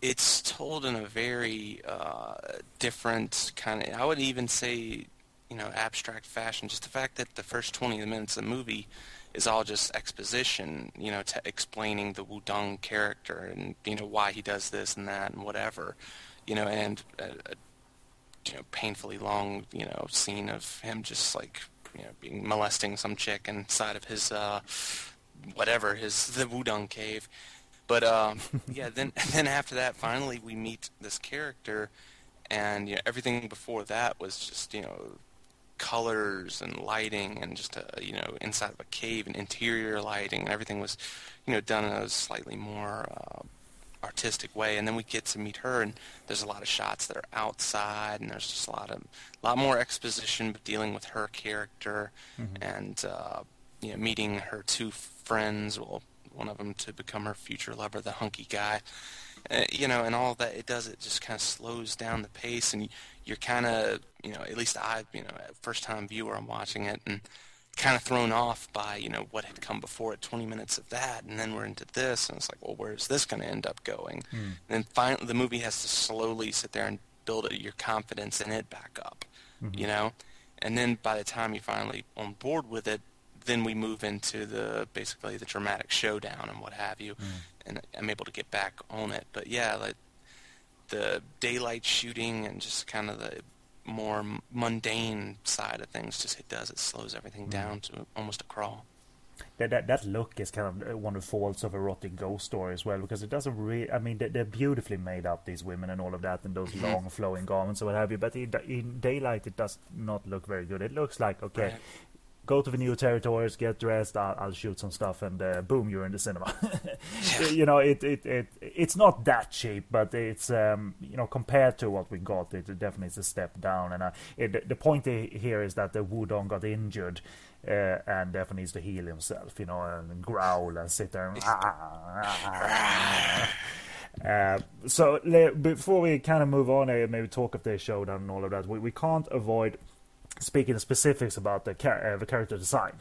it's told in a very uh, different kind of. I would even say, you know, abstract fashion. Just the fact that the first twenty minutes of the movie is all just exposition. You know, to explaining the Wudong character and you know why he does this and that and whatever. You know, and a, a you know painfully long you know scene of him just like you know being molesting some chick inside of his uh whatever his the Wudong cave but um yeah then then after that finally we meet this character and you know, everything before that was just you know colors and lighting and just a, you know inside of a cave and interior lighting. And everything was you know done in a slightly more uh, artistic way. And then we get to meet her and there's a lot of shots that are outside and there's just a lot of a lot more exposition but dealing with her character mm-hmm. and uh, you know meeting her two friends. Well one of them to become her future lover the hunky guy uh, you know, and all that it does, it just kind of slows down the pace, and you're kind of, you know, at least I, you know, first time viewer, I'm watching it, and kind of thrown off by, you know, what had come before it, 20 minutes of that, and then we're into this, and it's like, well, where's this going to end up going? Mm. And then finally, the movie has to slowly sit there and build your confidence in it back up, mm-hmm. you know, and then by the time you're finally on board with it, then we move into the basically the dramatic showdown and what have you, mm. and I'm able to get back on it. But yeah, like the daylight shooting and just kind of the more mundane side of things, just it does it slows everything mm. down to almost a crawl. That, that that look is kind of one of the faults of erotic ghost story as well because it doesn't really. I mean, they're beautifully made up these women and all of that and those mm-hmm. long flowing garments or what have you. But in, in daylight, it does not look very good. It looks like okay, right go to the new territories, get dressed, I'll, I'll shoot some stuff, and uh, boom, you're in the cinema. you know, it, it it it's not that cheap, but it's um, you know compared to what we got, it definitely is a step down. And uh, it, the point here is that the Wudong got injured. Uh, and definitely needs to heal himself, you know, and growl and sit there. And, uh, so before we kind of move on, uh, maybe talk of the showdown and all of that, we, we can't avoid speaking specifics about the, char- uh, the character design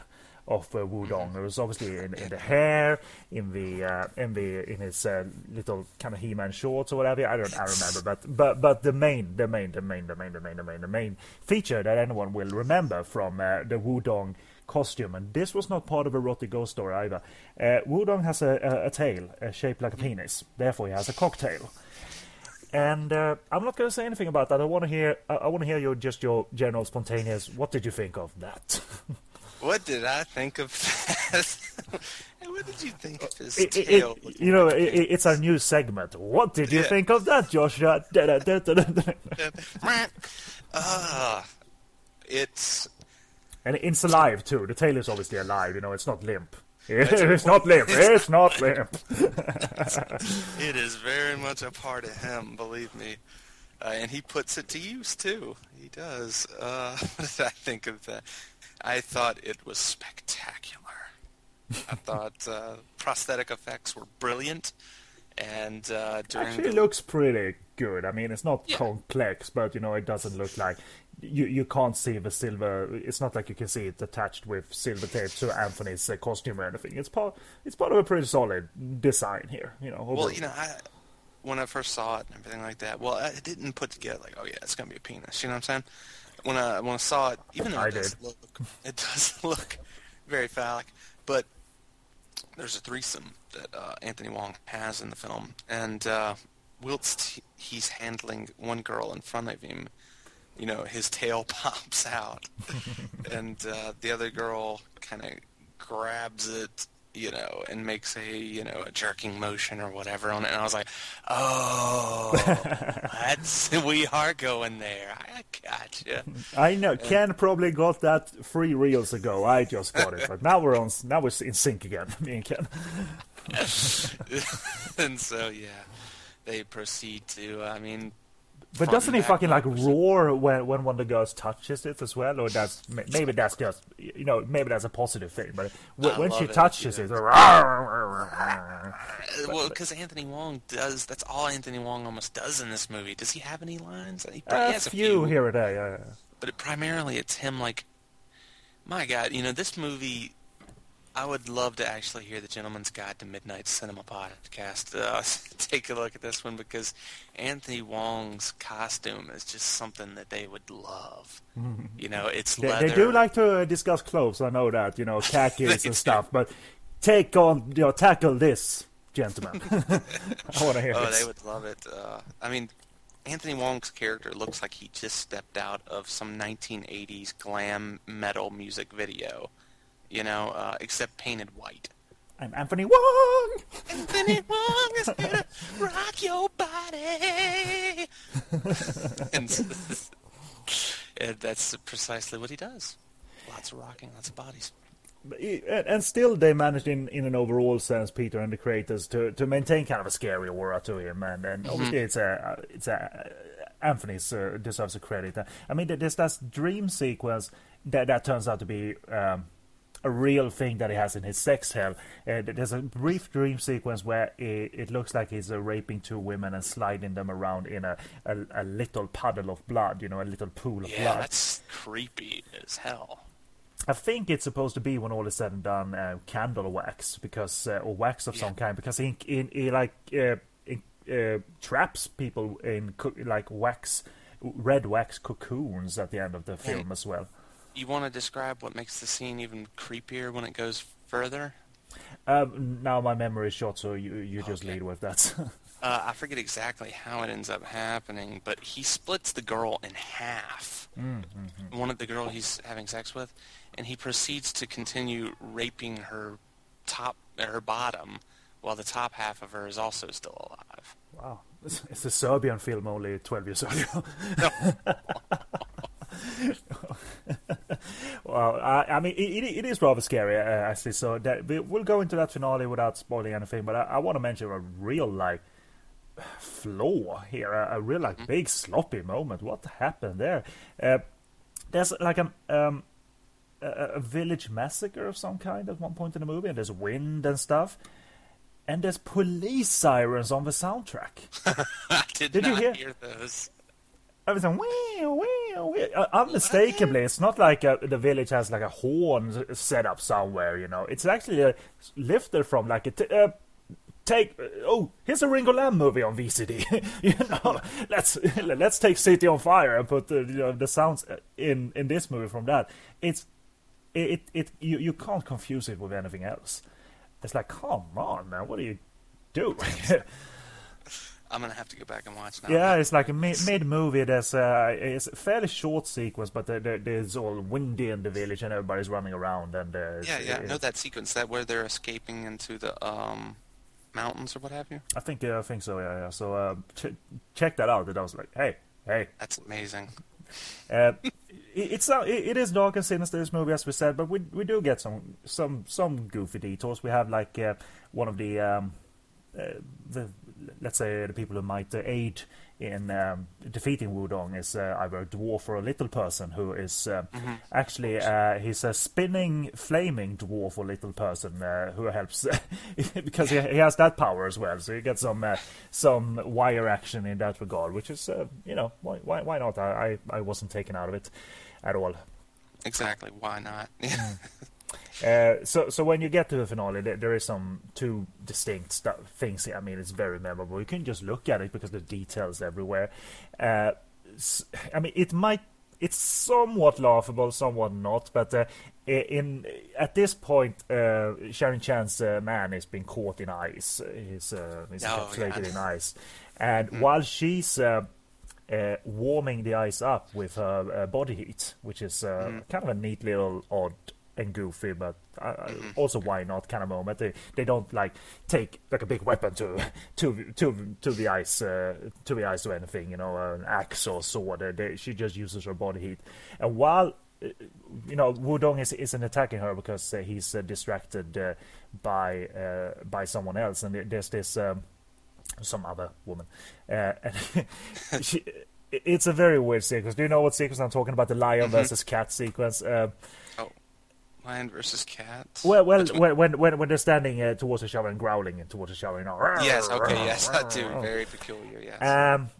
of uh, Wudong. It was obviously in, in the hair, in the uh, in the in his uh, little kind of He-Man shorts or whatever. I don't I remember, but but but the main the main the main the main the main the main the main feature that anyone will remember from uh, the Wudong costume, and this was not part of a erotic ghost story either. Uh, Wudong has a, a, a tail uh, shaped like a penis, therefore he has a cocktail. And uh, I'm not going to say anything about that. I want to hear. I want to hear your just your general spontaneous. What did you think of that? what did I think of that? what did you think of his it, tail? It, you know, it, it's our new segment. What did you yeah. think of that, Joshua? uh, it's and it's alive too. The tail is obviously alive. You know, it's not limp. It's not limp. It's not limp. it is very much a part of him, believe me. Uh, and he puts it to use too. He does. Uh, what did I think of that? I thought it was spectacular. I thought uh, prosthetic effects were brilliant, and uh, actually the... looks pretty good. I mean, it's not yeah. complex, but you know, it doesn't look like you you can't see the silver. It's not like you can see it attached with silver tape to Anthony's uh, costume or anything. It's part it's part of a pretty solid design here. You know. Well, you know, I, when I first saw it and everything like that, well, I didn't put together like, oh yeah, it's gonna be a penis. You know what I'm saying? When I when I saw it, even though it I does did. look, it does look very phallic, but there's a threesome that uh, Anthony Wong has in the film, and uh, whilst he's handling one girl in front of him, you know, his tail pops out, and uh, the other girl kind of grabs it, you know, and makes a you know a jerking motion or whatever on it. And I was like, oh, that's we are going there. I gotcha. I know Ken probably got that three reels ago. I just got it, but now we're on. Now we're in sync again. Me and Ken. and so yeah, they proceed to. I mean, but doesn't he fucking like roar when when one of the girls touches it as well? Or that's maybe that's just you know maybe that's a positive thing. But when she it, touches it, well, because Anthony Wong does that's all Anthony Wong almost does in this movie. Does he have any lines? He, few, a few here or there. Yeah. But it, primarily, it's him like, my God, you know, this movie I would love to actually hear the Gentleman's Guide to Midnite Cinema podcast. Uh, take a look at this one because Anthony Wong's costume is just something that they would love. Mm-hmm. You know, it's they, leather. They do like to uh, discuss clothes. I know that. You know, khakis and stuff. But take on, you know, tackle this, gentlemen. I want to hear. Oh, this. they would love it. Uh, I mean, Anthony Wong's character looks like he just stepped out of some 1980s glam metal music video you know, uh, except painted white. I'm Anthony Wong. Anthony Wong is gonna rock your body. and, and that's precisely what he does. Lots of rocking, lots of bodies. And still, they managed, in, in an overall sense, Peter and the creators, to, to maintain kind of a scary aura to him, and, and obviously it's a it's a Anthony's uh, deserves a credit. I mean, there's that dream sequence that that turns out to be um, a real thing that he has in his sex hell. Uh, there's a brief dream sequence where it, it looks like he's uh, raping two women and sliding them around in a, a, a little puddle of blood, you know, a little pool of yeah, blood. that's creepy as hell. I think it's supposed to be when all is said and done, uh, candle wax because uh, or wax of Yeah. some kind because he, he, he like uh, in, uh, traps people in co- like wax, red wax cocoons at the end of the film as well. You want to describe what makes the scene even creepier when it goes further? Um, now my memory is short, so you you just Okay. lead with that. Uh, I forget exactly how it ends up happening, but he splits the girl in half. Mm-hmm. One of the girl he's having sex with, and he proceeds to continue raping her top, her bottom, while the top half of her is also still alive. wow, it's, a Serbian film only twelve years earlier. well, I, I mean, it, it is rather scary, uh, actually. So that we, we'll go into that finale without spoiling anything. But I, I want to mention a real like flaw here, a, a real like big sloppy moment. What happened there? Uh, there's like a um, a, a village massacre of some kind at one point in the movie, and there's wind and stuff. And there's police sirens on the soundtrack. Did, Did you hear- hear those. I was like, wee, wee, wee. Uh, unmistakably, it's not like uh the village has like a horn set up somewhere, you know. It's actually a lifted from like a t- uh, take. Uh, oh, here's a Ringo Lam movie on VCD. you know, let's let's take City on Fire and put the you know, the sounds in in this movie from that. It's it it, it you, you can't confuse it with anything else. It's like, come on, man, what do you do? I'm gonna have to go back and watch now. Yeah, it's like a mid, mid movie. There's uh, it's a fairly short sequence, but there, there, there's all windy in the village and everybody's running around. And uh, yeah, yeah. it- No, that sequence, that where they're escaping into the um mountains or what have you. I think yeah, I think so. Yeah, yeah. So uh, ch- check that out. And I was like, hey, hey. That's amazing. Uh, it's uh, it, it is dark and sinister this movie, as we said, but we we do get some some some goofy detours. We have like uh, one of the um, uh, the let's say the people who might aid in um, defeating Wudong is uh, either a dwarf or a little person who is uh, actually uh, he's a spinning flaming dwarf or little person uh, who helps because he, he has that power as well. So you get some uh, some wire action in that regard, which is uh, you know why why, why not? I, I I wasn't taken out of it at all. Exactly. Why not? Uh, so, so when you get to the finale, there, there is some two distinct things. I mean, it's very memorable. You can just look at it because the details everywhere. Uh, I mean, it might. It's somewhat laughable, somewhat not. But uh, in at this point, uh, Sharon Chan's uh, man is being caught in ice. He's, uh, he's Oh, encapsulated yeah. in ice, and while she's warming the ice up with her body heat, which is uh, kind of a neat little odd and goofy, but uh, also why not kind of moment. They they don't like take like a big weapon to to to to the ice uh, to the ice or anything, you know, an axe or sword. They, she just uses her body heat, and while. uh, You know, Wudong is isn't attacking her because uh, he's uh, distracted uh, by uh, by someone else, and there's this um, some other woman. Uh, and she, it's a very weird sequence. Do you know what sequence I'm talking about? The lion versus cat sequence. Lion versus cat. well, well, when when when when they're standing uh, towards the shower and growling and towards the shower, you know. Yes. Okay. Yes, I do. Very peculiar. Yes. Um,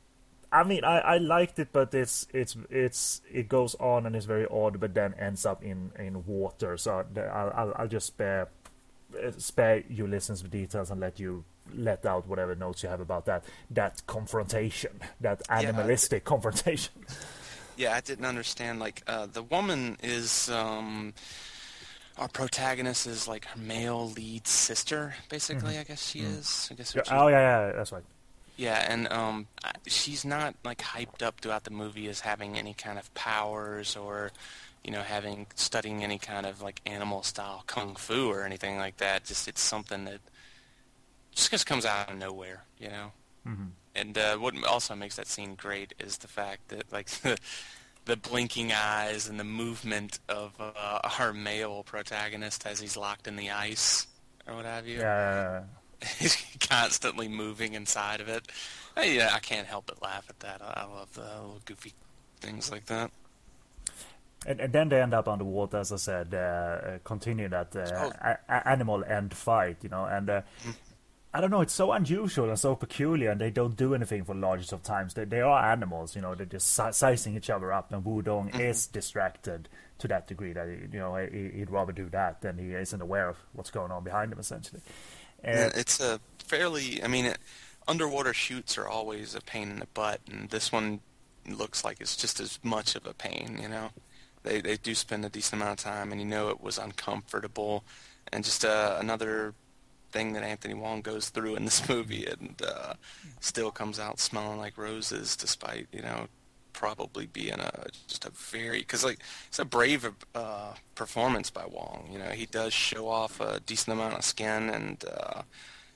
I mean, I, I liked it, but it's it's it's it goes on and it's very odd, but then ends up in in water. So I'll I'll, I'll just spare uh, spare you listeners the details and let you let out whatever notes you have about that that confrontation, that animalistic confrontation. Yeah, I didn't understand. Like, uh, the woman is um, our protagonist is like her male lead sister, basically. I guess she is. I guess. Yeah, oh yeah, yeah, that's right. Yeah, and um, she's not like hyped up throughout the movie as having any kind of powers or, you know, having studying any kind of like animal style kung fu or anything like that. Just it's something that just just comes out of nowhere, you know. And uh, what also makes that scene great is the fact that like the, blinking eyes and the movement of uh, our male protagonist as he's locked in the ice or what have you. Yeah. He's constantly moving inside of it. I, yeah, I can't help but laugh at that. I love the little goofy things like that. And, and then they end up underwater, as I said, uh, uh, continue that uh, Oh. a- a- animal end fight, you know, and uh, I don't know, it's so unusual and so peculiar, and they don't do anything for largest of times. They, they are animals, you know, they're just sizing each other up, and Wudong is distracted to that degree that, you know, he, he'd rather do that than he isn't aware of what's going on behind him, essentially. Uh, Yeah, it's a fairly. I mean, it, underwater shoots are always a pain in the butt, and this one looks like it's just as much of a pain. You know, they they do spend a decent amount of time, and you know it was uncomfortable, and just uh, another thing that Anthony Wong goes through in this movie, and uh, still comes out smelling like roses, despite you know probably being a just a very because like it's a brave uh, performance by Wong. You know, he does show off a decent amount of skin and uh,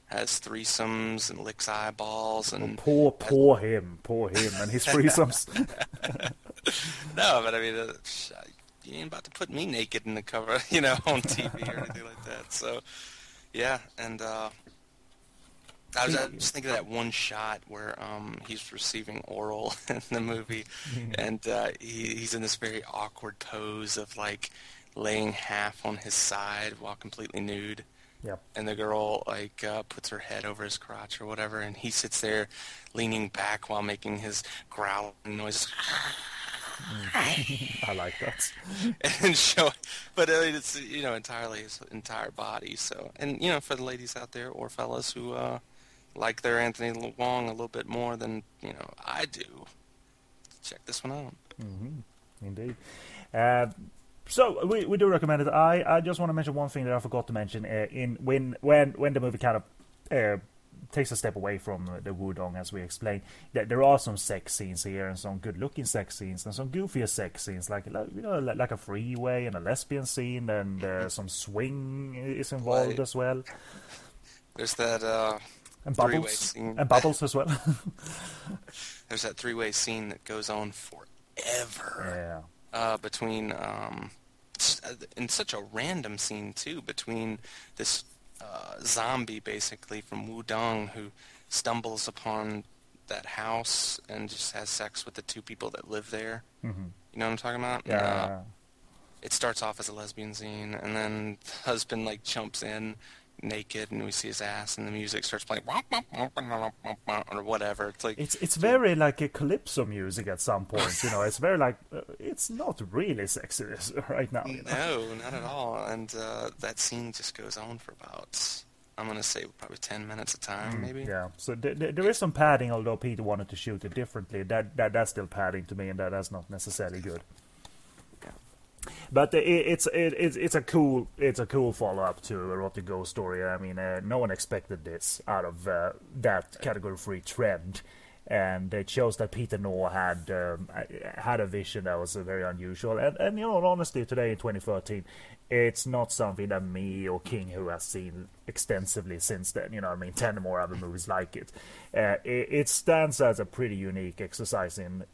has threesomes and licks eyeballs and poor, poor him, poor him, and his threesomes. no, but I mean, uh, you ain't about to put me naked in the cover, you know, on TV or anything like that. So, yeah, and uh, I was, I was just thinking of that one shot where um, he's receiving oral in the movie, and uh, he, he's in this very awkward pose of like laying half on his side while completely nude. Yep. And the girl like uh, puts her head over his crotch or whatever, and he sits there leaning back while making his growling noises. I like that. and show, but uh, it's you know entirely his entire body. So, and you know, for the ladies out there or fellas who uh, like their Anthony Wong a little bit more than you know I do, check this one out. Indeed. Uh, so we, we do recommend it. I, I just want to mention one thing that I forgot to mention. Uh, in when when when the movie kind of uh, takes a step away from the Wudong, as we explained, that there are some sex scenes here and some good-looking sex scenes and some goofier sex scenes, like you know like, like a freeway and a lesbian scene and uh, some swing is involved as well, There's that uh, and bubbles scene. and bubbles as well. there's that three-way scene that goes on forever. yeah. uh, between um, uh, in such a random scene too between this uh, zombie basically from Wudong who stumbles upon that house and just has sex with the two people that live there. Mm-hmm. You know what I'm talking about? And, uh, Yeah. it starts off as a lesbian scene, and then the husband like jumps in naked, and we see his ass, and the music starts playing or whatever. It's like It's it's very like a calypso music at some point, you know. It's very like uh, it's not really sexy right now. You know? No, not at all. And uh, that scene just goes on for about, I'm going to say probably 10 minutes of time, maybe. Mm, Yeah, so th- th- there is some padding, although Peter wanted to shoot it differently. That that that's still padding to me, and that that's not necessarily good. But it, it's it, it's it's a cool it's a cool follow up to erotic ghost story. I mean, uh, no one expected this out of uh, that category three trend, and it shows that Peter Ngor had um, had a vision that was uh, very unusual. And and you know, honestly, today in 2013, it's not something that me or King who has seen extensively since then. You know, I mean, ten more other movies like it. Uh, it. It stands as a pretty unique exercise in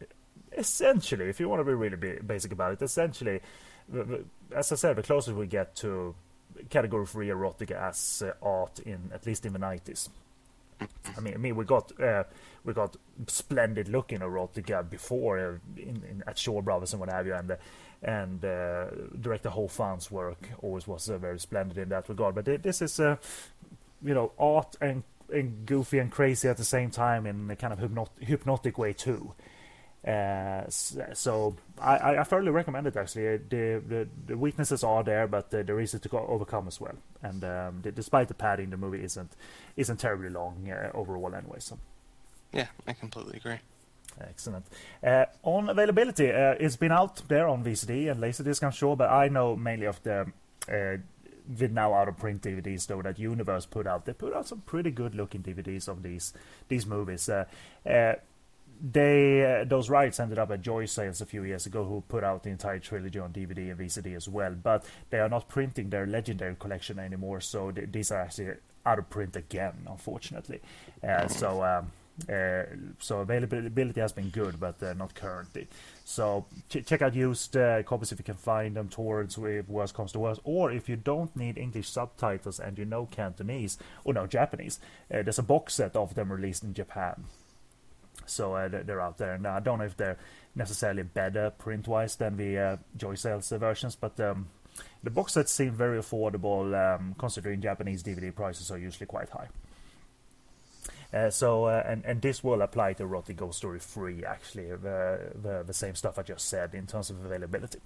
essentially, if you want to be really ba- basic about it, essentially, as I said, the closest we get to category three erotica as uh, art in at least in the nineties. I mean, I mean, we got uh, we got splendid looking erotica before uh, in, in, at Shaw Brothers and what have you, and uh, and uh, director Ho Fan's work always was uh, very splendid in that regard. But this is, uh, you know, art and, and goofy and crazy at the same time in a kind of hypnot- hypnotic way too. Uh, so I, I- thoroughly recommend it. Actually, the the, the weaknesses are there, but uh, they're easy to co- overcome as well. And um, d- despite the padding, the movie isn't isn't terribly long uh, overall anyway. So Yeah, I completely agree. excellent. Uh, on availability, uh, it's been out there on VCD and Laserdisc, I'm sure, but I know mainly of the uh, the now out of print DVDs though that Universe put out. They put out some pretty good looking DVDs of these these movies. Uh, uh, they uh, those rights ended up at Joy Sales a few years ago, who put out the entire trilogy on DVD and VCD as well. But they are not printing their legendary collection anymore, so th- these are actually out of print again, unfortunately. Uh, so um, Uh, so availability has been good, but uh, not currently. So ch- check out used uh, copies if you can find them towards if worst comes to worst, or if you don't need English subtitles and you know Cantonese or no Japanese, uh, there's a box set of them released in Japan. So uh, they're out there, and I don't know if they're necessarily better print-wise than the uh, Joy Sales versions, but um, the box sets seem very affordable um, considering Japanese DVD prices are usually quite high. Uh, so uh, and and this will apply to Erotic Ghost Story 3 actually the, the the same stuff I just said in terms of availability.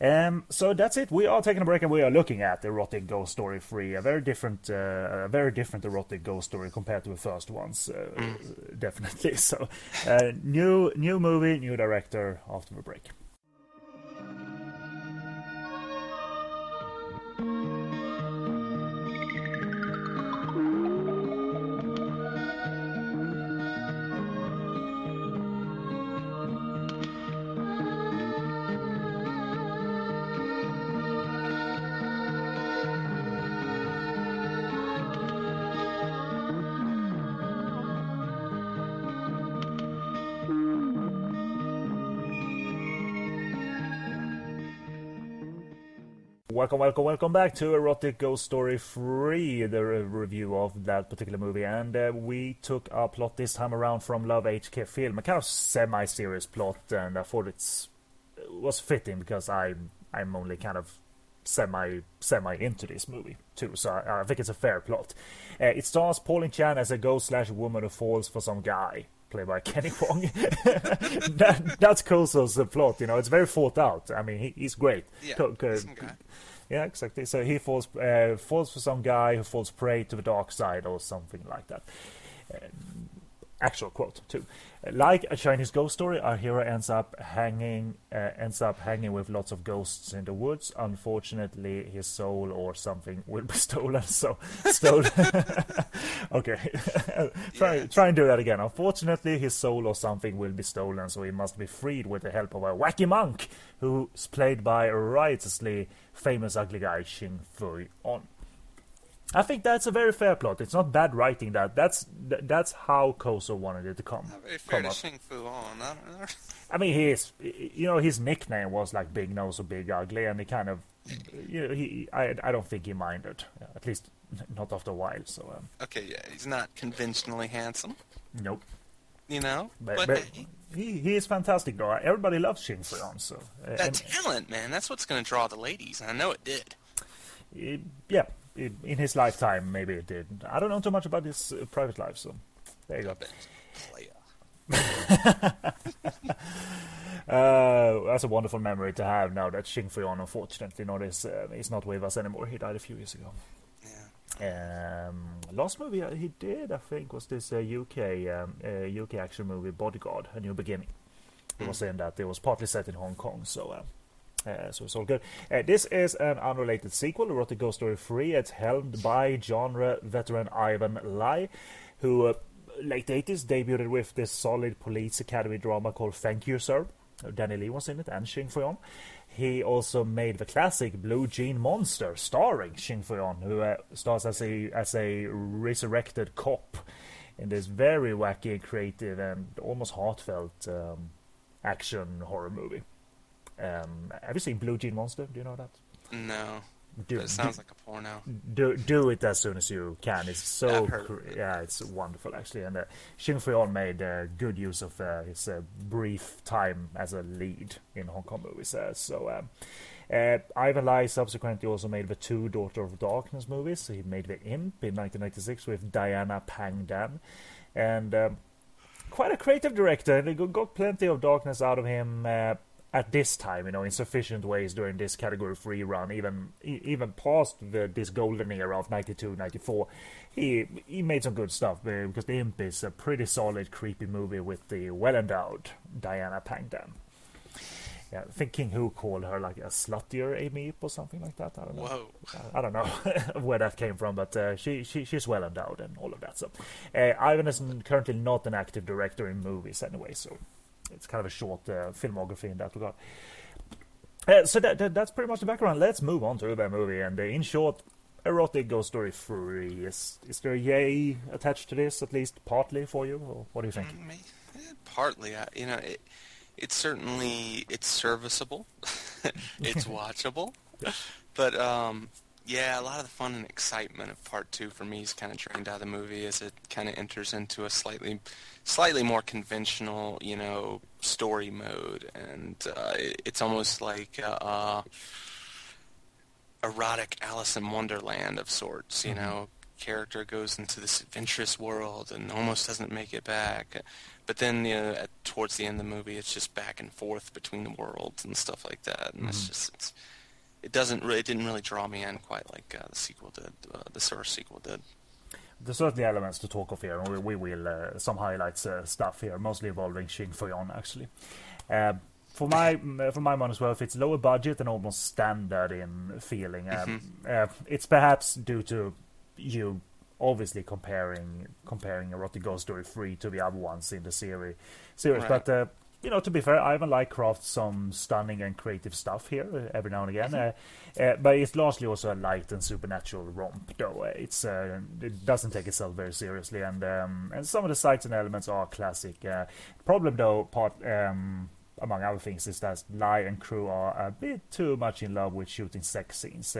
Um, so that's it. We are taking a break and we are looking at Erotic Ghost Story 3, a very different, uh, a very different Erotic Ghost Story compared to the first ones, uh, mm. definitely. So, uh, new new movie, new director after the break. Welcome, welcome, welcome back to Erotic Ghost Story 3, the re- review of that particular movie. And uh, we took our plot this time around from LoveHKFilm, a kind of semi serious plot, and I thought it's, it was fitting because I'm, I'm only kind of semi semi into this movie too, so I, I think it's a fair plot. Uh, it stars Pauline Chan as a ghost slash woman who falls for some guy played by Kenny Wong. that, that's Kozo's plot, you know. It's very thought out. I mean, he, he's great. Yeah, Co- co- yeah, exactly. So he falls uh, falls for some guy who falls prey to the dark side or something like that. Uh, actual quote too. Like a Chinese ghost story, our hero ends up hanging uh, ends up hanging with lots of ghosts in the woods. Unfortunately, his soul or something will be stolen. So stolen. okay, try yeah. try and do that again. Unfortunately, his soul or something will be stolen, so he must be freed with the help of a wacky monk, who's played by a riotously famous ugly guy Xing Fui On. I think that's a very fair plot. It's not bad writing that. That's that's how Kozo wanted it to come. Very fair to Shing Fui-On. I, I mean, his you know his nickname was like Big Nose or Big Ugly, and he kind of you know he I I don't think he minded at least not after a while. So um, okay, yeah, he's not conventionally handsome. Nope. You know, but, but, but he he is fantastic though. Everybody loves Shing Fui-On. So uh, that and, talent, man, that's what's going to draw the ladies. I know it did. It, yeah, in his lifetime, maybe it did. I don't know too much about his uh, private life, so there you go. uh, that's a wonderful memory to have now that Shing Fui-On unfortunately not is uh, is not with us anymore. He died a few years ago. Yeah. Um, last movie he did, I think, was this UK um, UK action movie Bodyguard: A New Beginning. He mm. was in that. It was partly set in Hong Kong, so uh, so it's all good. Uh, this is an unrelated sequel, Erotic Ghost Story 3. It's helmed by genre veteran Ivan Lai, who uh, late 80s debuted with this solid police academy drama called Thank You Sir. Danny Lee was in it and Shing Fui-On. He also made the classic Blue Jean Monster, starring Shing Fui-On, who uh, stars as a as a resurrected cop in this very wacky, creative, and almost heartfelt um, action horror movie. Um, have you seen Blue Jean Monster? Do you know that? No. Do, it sounds do, like a porno. Do do it as soon as you can. It's so yeah, it's wonderful actually. And uh, Shing Fui-On made uh, good use of uh, his uh, brief time as a lead in Hong Kong movies. Uh, so um, uh, Ivan Lai subsequently also made the two Daughter of Darkness movies. So He made The Imp in 1996 with Diana Pang Dan, and um, quite a creative director. They got plenty of darkness out of him at this time, you know, in sufficient ways during this category three run, even even past the, this golden era of 92, 94, he he made some good stuff uh, because The Imp is a pretty solid, creepy movie with the well endowed Diana Pang Dan. Yeah, I think King Hu called her like a sluttier Amy or something like that. I don't know. Whoa. I, I don't know where that came from, but uh, she, she she's well endowed and all of that. So, uh, Ivan is currently not an active director in movies anyway, so it's kind of a short uh, filmography in that regard. Uh, so that, that, that's pretty much the background. Let's move on to the movie. And uh, in short, erotic ghost story free. Is is there a yay attached to this at least partly for you, or what do you think? Mm, eh, partly, you know, it, it's certainly it's serviceable, it's watchable, but um, yeah, a lot of the fun and excitement of part two for me is kind of drained out of the movie as it kind of enters into a slightly, slightly more conventional, you know, story mode, and uh, it, it's almost like uh, uh, erotic Alice in Wonderland of sorts. You mm-hmm. know, character goes into this adventurous world and almost doesn't make it back, but then you know, at, towards the end of the movie, it's just back and forth between the worlds and stuff like that, and mm-hmm. it's just it's it doesn't really, it didn't really draw me in quite like uh, the sequel did, uh, the first sequel did. There's certainly elements to talk of here, and we, we will uh, some highlights uh, stuff here, mostly involving Shing Fui-On actually. Uh, for my for my money's worth, it's lower budget and almost standard in feeling. Um, mm-hmm. Uh, it's perhaps due to you obviously comparing comparing Erotic Ghost Story 3 to the other ones in the series, series. Right. but you know, to be fair, Ivan like crafts some stunning and creative stuff here uh, every now and again. Mm-hmm. Uh, uh, but it's largely also a light and supernatural romp, though. Uh, it's uh, it doesn't take itself very seriously, and um, and some of the sights and elements are classic. Uh, problem, though, part um, among other things, is that Lai and crew are a bit too much in love with shooting sex scenes.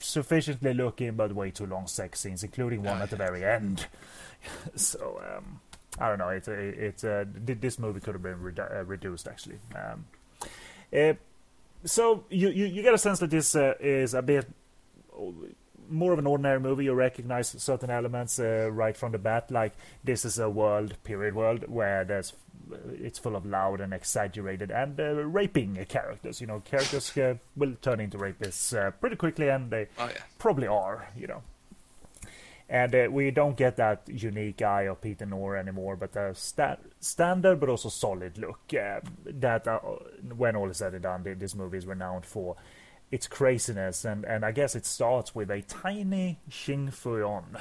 sufficiently looking, but way too long sex scenes, including one at the very end. so. Um, I don't know. It it, uh, this movie could have been redu- uh, reduced actually. Um, uh, so you, you you get a sense that this uh, is a bit more of an ordinary movie. You recognize certain elements uh, right from the bat, like this is a world period world where there's it's full of loud and exaggerated and uh, raping characters. You know, characters will turn into rapists pretty quickly, and they oh, yeah. probably are. You know. And uh, we don't get that unique eye of Peter Ngor anymore, but a sta- standard but also solid look. Uh, that, uh, when all is said and done, this movie is renowned for its craziness, and, and I guess it starts with a tiny Shing Fui-On.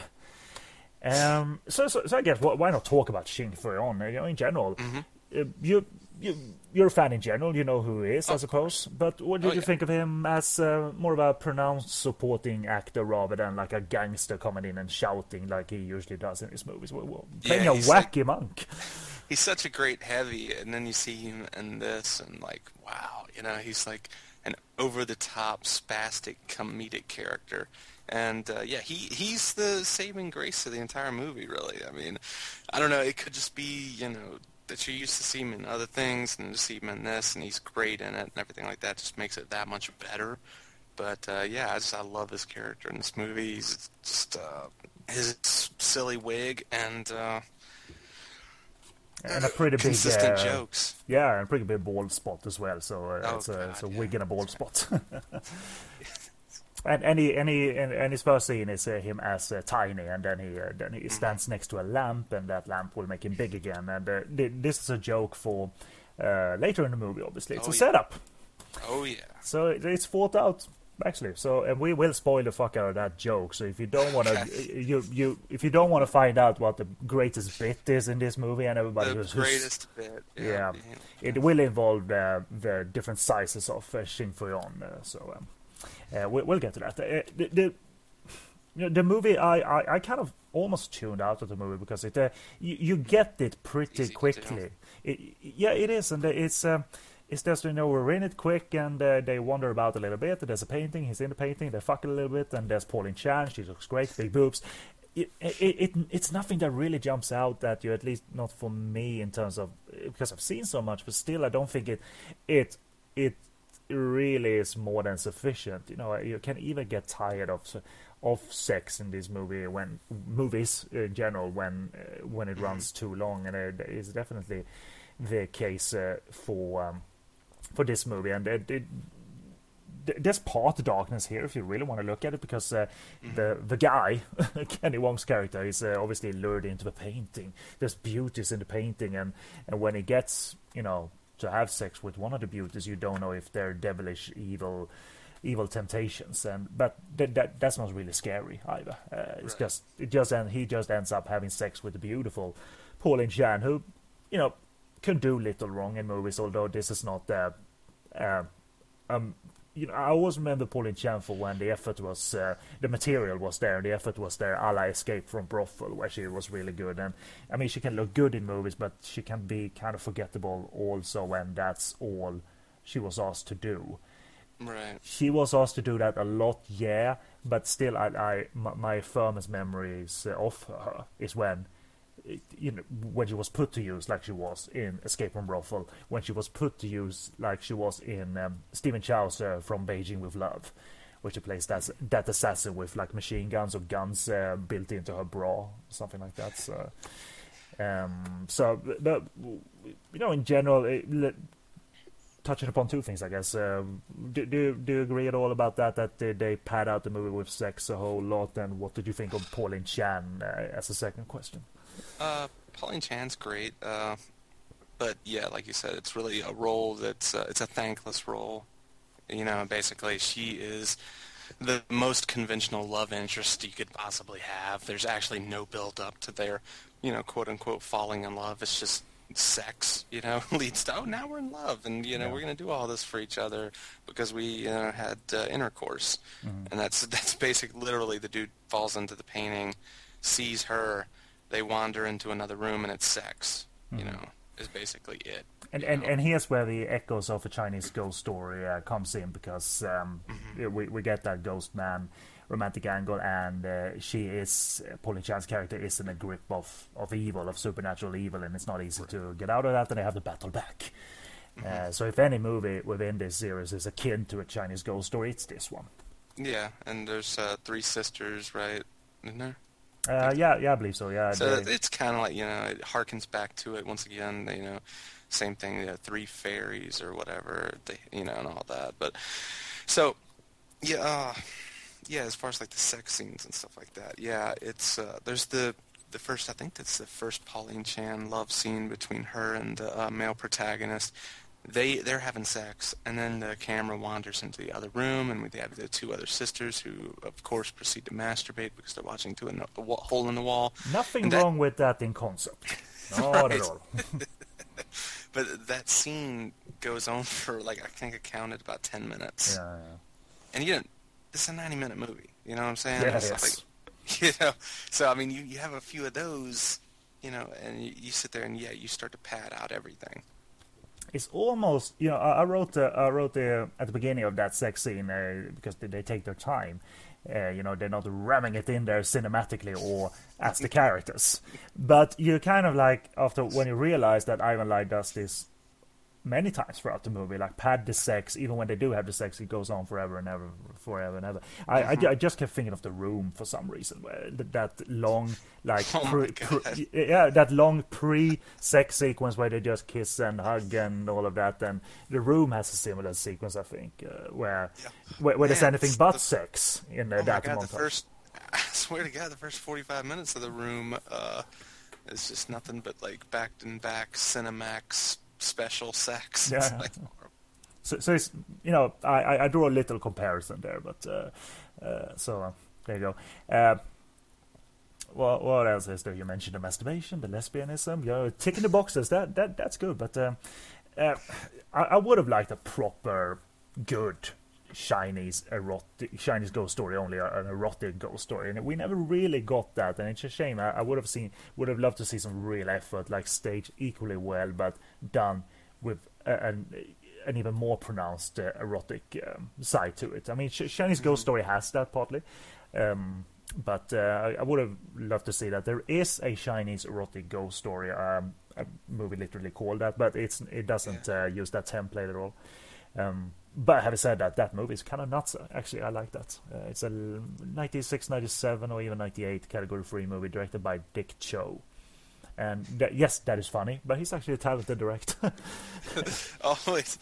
Um, so, so, so I guess why not talk about Shing Fui-On? You know, in general, mm-hmm. Uh, you you, you're a fan in general. You know who he is, oh, I suppose. But what did oh, you yeah. think of him as uh, more of a pronounced supporting actor rather than like a gangster coming in and shouting like he usually does in his movies? Playing yeah, a wacky like, monk. He's such a great heavy, and then you see him in this, and like, wow, you know, he's like an over-the-top spastic comedic character. And uh, yeah, he he's the saving grace of the entire movie. Really, I mean, I don't know. It could just be you know that you used to see him in other things and to see him in this, and he's great in it and everything like that just makes it that much better. But uh, yeah, I just I love his character in this movie. He's just uh, his silly wig and uh, and a pretty consistent big uh, jokes. Yeah, and a pretty big bald spot as well. So uh, oh, it's, a, it's a wig and a bald spot. And any any and his first scene is uh, him as uh, tiny, and then he uh, then he mm-hmm. stands next to a lamp, and that lamp will make him big again. And uh, this is a joke for uh, later in the movie. Obviously, it's oh, a yeah. setup. Oh yeah. So it's thought out actually. So and we will spoil the fuck out of that joke. So if you don't want to, you you if you don't want to find out what the greatest bit is in this movie, and everybody the who's, greatest bit, yeah, yeah, yeah, it will involve uh, the different sizes of uh, Shing Fui-On. Uh, so um, uh, we, will get to that. Uh, the, the, the movie, I, I, I, kind of almost tuned out of the movie because it uh, you, you, get it pretty Easy quickly. It, yeah, it is, and it's um, it's just you know we're in it quick, and uh, they wander about a little bit. There's a painting, he's in the painting. They fuck a little bit, and there's Pauline Chan. She looks great, big boobs. It, it, it, it's nothing that really jumps out at you, at least not for me in terms of because I've seen so much, but still I don't think it it it really is more than sufficient. You know, you can even get tired of of sex in this movie when movies in general when uh, when it mm-hmm. runs too long, and it is definitely the case uh, for um, for this movie. And it, it, there's part darkness here if you really want to look at it, because uh, mm-hmm. the the guy Kenny Wong's character is uh, obviously lured into the painting. There's beauties in the painting, and and when he gets you know to have sex with one of the beauties, you don't know if they're devilish, evil, evil temptations. And but that, that that's not really scary either. Uh, it's right. just it just and he just ends up having sex with the beautiful Pauline Chan, who you know can do little wrong in movies. Although this is not uh, uh, um you know, I always remember Pauline Chan for when the effort was, uh, the material was there, and the effort was there, a la Escape from Brothel, where she was really good. And I mean, she can look good in movies, but she can be kind of forgettable also when that's all she was asked to do. Right. She was asked to do that a lot, yeah, but still, I, I my, my firmest memories of her is when you know, when she was put to use like she was in Escape from Brothel, when she was put to use like she was in um, Stephen Chow's uh, From Beijing with Love, where she plays that that assassin with like machine guns or guns uh, built into her bra, something like that. So, um, so but you know, in general, it, touching upon two things, I guess. Um, do, do do you agree at all about that? That they, they pad out the movie with sex a whole lot, and what did you think of Pauline Chan uh, as a second question? Uh, Pauline Chan's great, uh, but yeah, like you said, it's really a role that's uh, it's a thankless role. You know, basically, she is the most conventional love interest you could possibly have. There's actually no build up to their, you know, quote unquote falling in love. It's just sex, you know, leads to oh now we're in love and you know yeah. we're gonna do all this for each other because we you know had uh, intercourse, mm-hmm. and that's that's basic. Literally, the dude falls into the painting, sees her, they wander into another room and it's sex. Mm-hmm. You know, is basically it. And, and and here's where the echoes of a Chinese ghost story uh, comes in because um, mm-hmm. we we get that ghost man romantic angle, and uh, she is uh, Pauline Chan's character is in a grip of of evil, of supernatural evil, and it's not easy right. to get out of that. And they have to battle back. Mm-hmm. Uh, so if any movie within this series is akin to a Chinese ghost story, it's this one. Yeah, and there's uh, three sisters, right? Isn't there? Uh, yeah, yeah, I believe so. Yeah. So they... it's kind of like you know, it harkens back to it once again. You know, same thing. You know, three fairies or whatever. They, you know, and all that. But so, yeah, uh, yeah. As far as like the sex scenes and stuff like that, yeah, it's uh, there's the the first. I think that's the first Pauline Chan love scene between her and the uh, male protagonist they they're having sex, and then the camera wanders into the other room, and we have the two other sisters who, of course, proceed to masturbate because they're watching through a, a hole in the wall. Nothing wrong with that in concept. Not at all. but that scene goes on for like I think I counted about ten minutes. Yeah, yeah. And you know, it's a ninety-minute movie. You know what I'm saying? Yeah, it's. Like, you know, so I mean, you you have a few of those, you know, and you, you sit there and yeah, you start to pad out everything it's almost you know I, I wrote uh, I wrote uh, at the beginning of that sex scene uh, because they, they, take their time. Uh, you know they're not ramming it in there cinematically or as the characters, but you kind of like after when you realize that Ivan Lai does this many times throughout the movie, like pad the sex. Even when they do have the sex, it goes on forever and ever, forever and ever. I, I, I, just kept thinking of the room for some reason, where that long, like, oh pre, pre, yeah, that long pre-sex sequence where they just kiss and hug and all of that. And the room has a similar sequence, I think, uh, where, yeah. where, where there's anything but the, sex in uh, oh that God, montage. The first, I swear to God, the first 45 minutes of the room. Uh, is just nothing but like back and back Cinemax special sex. Yeah. Like, so, so it's you know I, I draw a little comparison there, but uh, uh, so uh, there you go. Uh, what what else is there? You mentioned the masturbation, the lesbianism. You know, ticking the boxes. That that that's good. But uh, uh, I, I would have liked a proper good Chinese erotic Chinese ghost story, only an erotic ghost story, and we never really got that, and it's a shame. I, I, would have seen, would have loved to see some real effort, like staged equally well, but done with an an even more pronounced uh, erotic um, side to it. I mean, Ch- Chinese ghost story has that partly. Um, but uh, I would have loved to see that there is a Chinese erotic ghost story, um, a movie literally called that, but it's it doesn't yeah. uh, use that template at all. Um, but having said that, that movie is kind of nuts. Actually, I like that. Uh, it's a 96, 97, or even 98 category 3 movie directed by Dick Chow. And th- yes, that is funny, but he's actually a talented director. Always.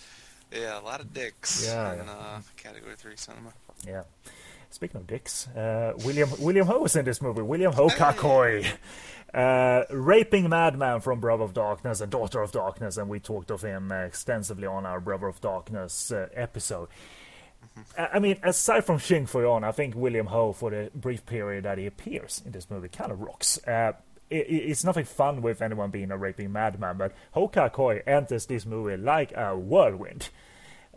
Yeah, a lot of dicks yeah, in yeah. Uh, category 3 cinema. Yeah. Speaking of dicks, uh, William William Ho is in this movie. William Ho Kakoi. Uh, raping madman from Brother of Darkness and Daughter of Darkness, and we talked of him extensively on our Brother of Darkness uh, episode. Mm-hmm. I mean, aside from Shing Fui-On, I think William Ho, for the brief period that he appears in this movie, kind of rocks. Uh, it, it's nothing fun with anyone being a raping madman, but Ho Ka-koi enters this movie like a whirlwind.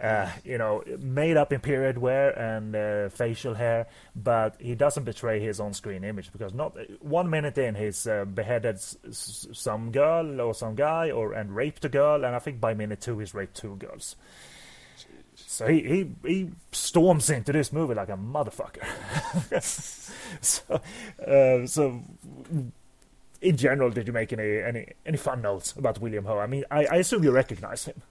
Uh, you know, made up in period wear and uh, facial hair, but he doesn't betray his on-screen image because not one minute in he's uh, beheaded s- s- some girl or some guy or and raped a girl, and I think by minute two he's raped two girls. So he, he he storms into this movie like a motherfucker. so uh, so in general, did you make any any any fun notes about William Ho? I mean, I, I assume you recognize him.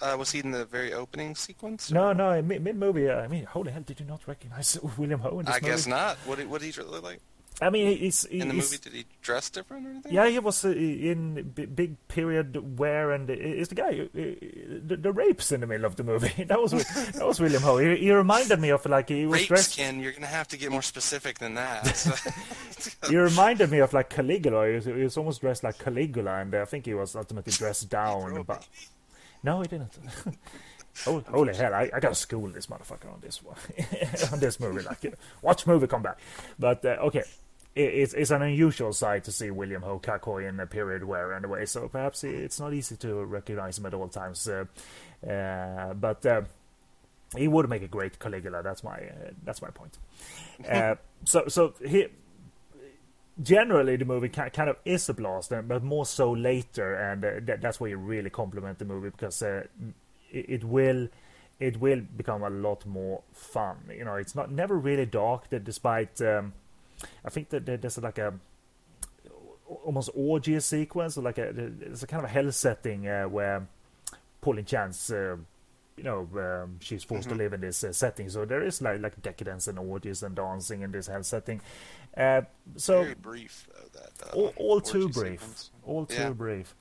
Uh, was he in the very opening sequence? No, no, mid, mid movie. Uh, I mean, holy hell, did you not recognize William Ho in this I movie? guess not. What did, what did he look like I mean, he's, he's in the movie? Did he dress different or anything? Yeah, he was uh, in big period wear, and is the guy uh, the, the rapes in the middle of the movie. That was that was William Ho. He, he reminded me of like he was Rape dressed. skin. You're gonna have to get more specific than that. So- He reminded me of like Caligula. He was, he was almost dressed like Caligula, and uh, I think he was ultimately dressed down. But no, he didn't. oh, holy hell! I, I gotta school this motherfucker on this one, on this movie. Like, uh, watch movie come back. But uh, okay, it's it's an unusual sight to see William Ho Kakoi in a period wear anyway. So perhaps it's not easy to recognize him at all times. Uh, uh, but. Uh, he would make a great Caligula. That's my uh, that's my point. Uh, so so he generally the movie kind of is a blast, uh, but more so later, and that, that's where you really compliment the movie because uh, it, it will it will become a lot more fun. You know, it's not never really dark. That despite um, I think that there's like a almost orgy sequence, or like a there's a kind of a hell setting uh, where Pauline Chan's. Uh, you know, um, she's forced to live in this uh, setting, so there is like like decadence and orgies and dancing in this hell setting. Uh, so very brief though. That uh, all, all too brief. sequence. All too Yeah. brief.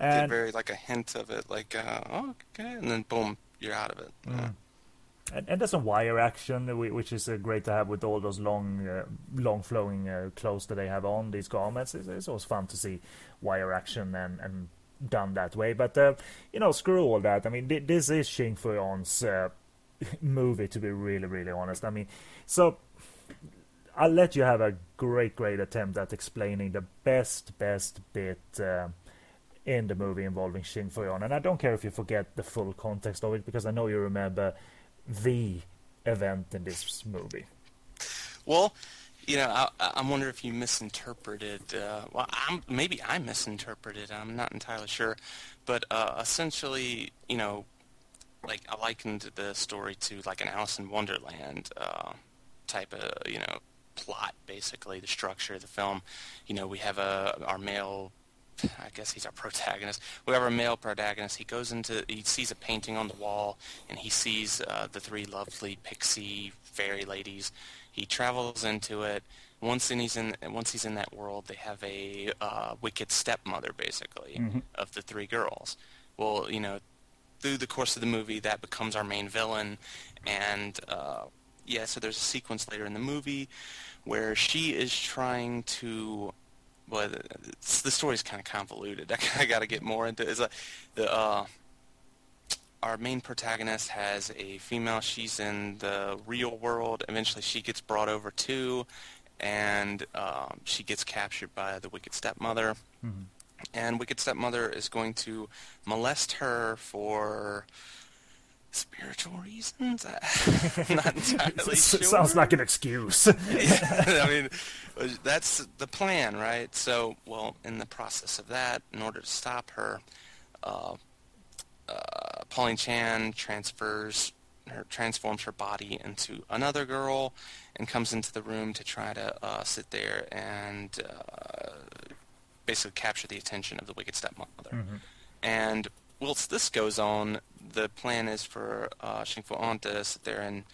Get And very like a hint of it, like uh, oh, okay, and then boom, you're out of it. Mm. Yeah. And, and there's some wire action, which is uh, great to have with all those long, uh, long flowing uh, clothes that they have on these garments. It's, it's always fun to see wire action and, and done that way. But uh, you know, screw all that. I mean, thi- this is Shing Fui-On's uh, movie, to be really, really honest. I mean, so I'll let you have a great, great attempt at explaining the best, best bit. Uh, in the movie involving Shing Fui-On, and I don't care if you forget the full context of it because I know you remember the event in this movie. Well, you know, I, I'm wondering if you misinterpreted. Uh, well, I'm, maybe I misinterpreted. I'm not entirely sure, but uh, essentially, you know, like I likened the story to like an Alice in Wonderland uh, type of you know plot. Basically, the structure of the film. You know, we have a our male. I guess he's our protagonist. We have our male protagonist. He goes into, he sees a painting on the wall, and he sees uh, the three lovely pixie fairy ladies. He travels into it. Once in he's in, once he's in that world, they have a uh, wicked stepmother, basically, of the three girls. Well, you know, through the course of the movie, that becomes our main villain, and uh, yeah, so there's a sequence later in the movie where she is trying to well, the, the story's kind of convoluted. I, got to get more into it. Is the uh, our main protagonist has a female. She's in the real world. Eventually, she gets brought over too, and um, she gets captured by the wicked stepmother. And wicked stepmother is going to molest her for spiritual reasons. I'm not entirely S- sure. Sounds like an excuse. I mean, that's the plan, right? So, well, in the process of that, in order to stop her, uh, uh, Pauline Chan transfers her, transforms her body into another girl, and comes into the room to try to uh, sit there and uh, basically capture the attention of the wicked stepmother. And whilst this goes on, the plan is for uh, Shing Fui-On to sit there and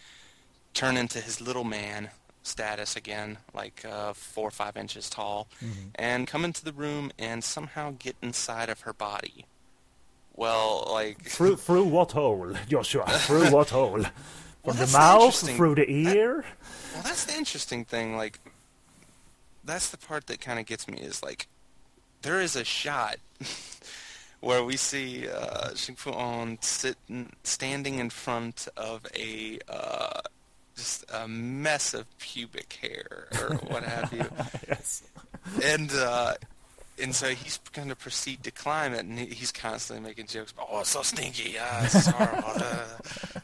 turn into his little man status again, like uh, four or five inches tall, and come into the room and somehow get inside of her body. Well, like through through what hole, Joshua? Through what hole? From Well, the mouth, interesting. through the ear. Well, that's the interesting thing. Like, that's the part that kind of gets me is like, there is a shot where we see uh, Shing Fui-On sitting, standing in front of a uh, just a mess of pubic hair or what have you, yes. and uh, and so he's going to proceed to climb it, and he's constantly making jokes. Oh, it's so stinky. Ah, it's horrible.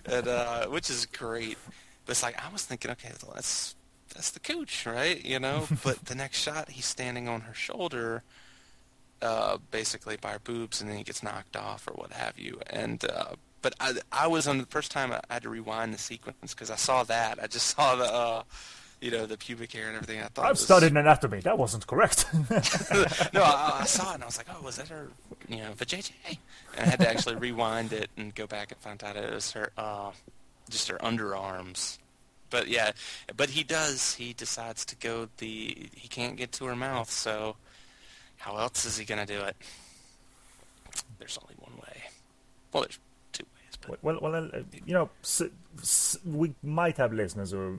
and, uh, which is great. But it's like I was thinking, okay, well, that's that's the cooch, right? You know. but the next shot, he's standing on her shoulder, uh, basically by her boobs, and then he gets knocked off or what have you. And uh, but I, I was on the first time I had to rewind the sequence because I saw that. I just saw the. Uh, you know, the pubic hair and everything. I thought I've was... studied anatomy. That wasn't correct. no, I, I, saw it and I was like, oh, was that her, you know, vajayjay? And I had to actually rewind it and go back and find out it was her, uh, just her underarms. But yeah, but he does. He decides to go the. He can't get to her mouth, so how else is he gonna do it? There's only one way. Well, there's two ways. But... Well, well, uh, you know, we might have listeners who are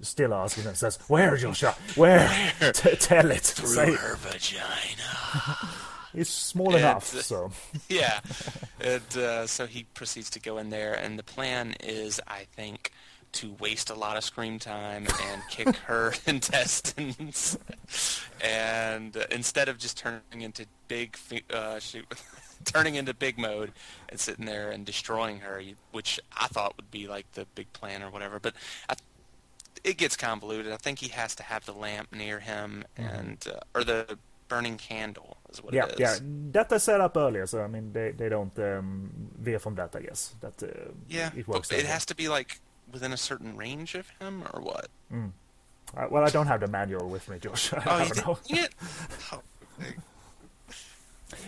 still asking themselves, "Where, Joshua? Where? T- tell it." Through Say, her vagina. it's small and, enough, so. yeah, and uh, so he proceeds to go in there, and the plan is, I think, to waste a lot of screen time and kick her intestines, and uh, instead of just turning into big, uh, shoot, turning into big mode and sitting there and destroying her, which I thought would be like the big plan or whatever. But I it gets convoluted. I think he has to have the lamp near him mm-hmm. and uh, or the burning candle is what yeah, it is. Yeah, that they set up earlier, so I mean they they don't um, veer from that. I guess that uh, yeah, it works. It has to be like within a certain range of him, or what? Mm. Uh, well, I don't have the manual with me, Josh. I, oh, don't know. Yeah. Oh,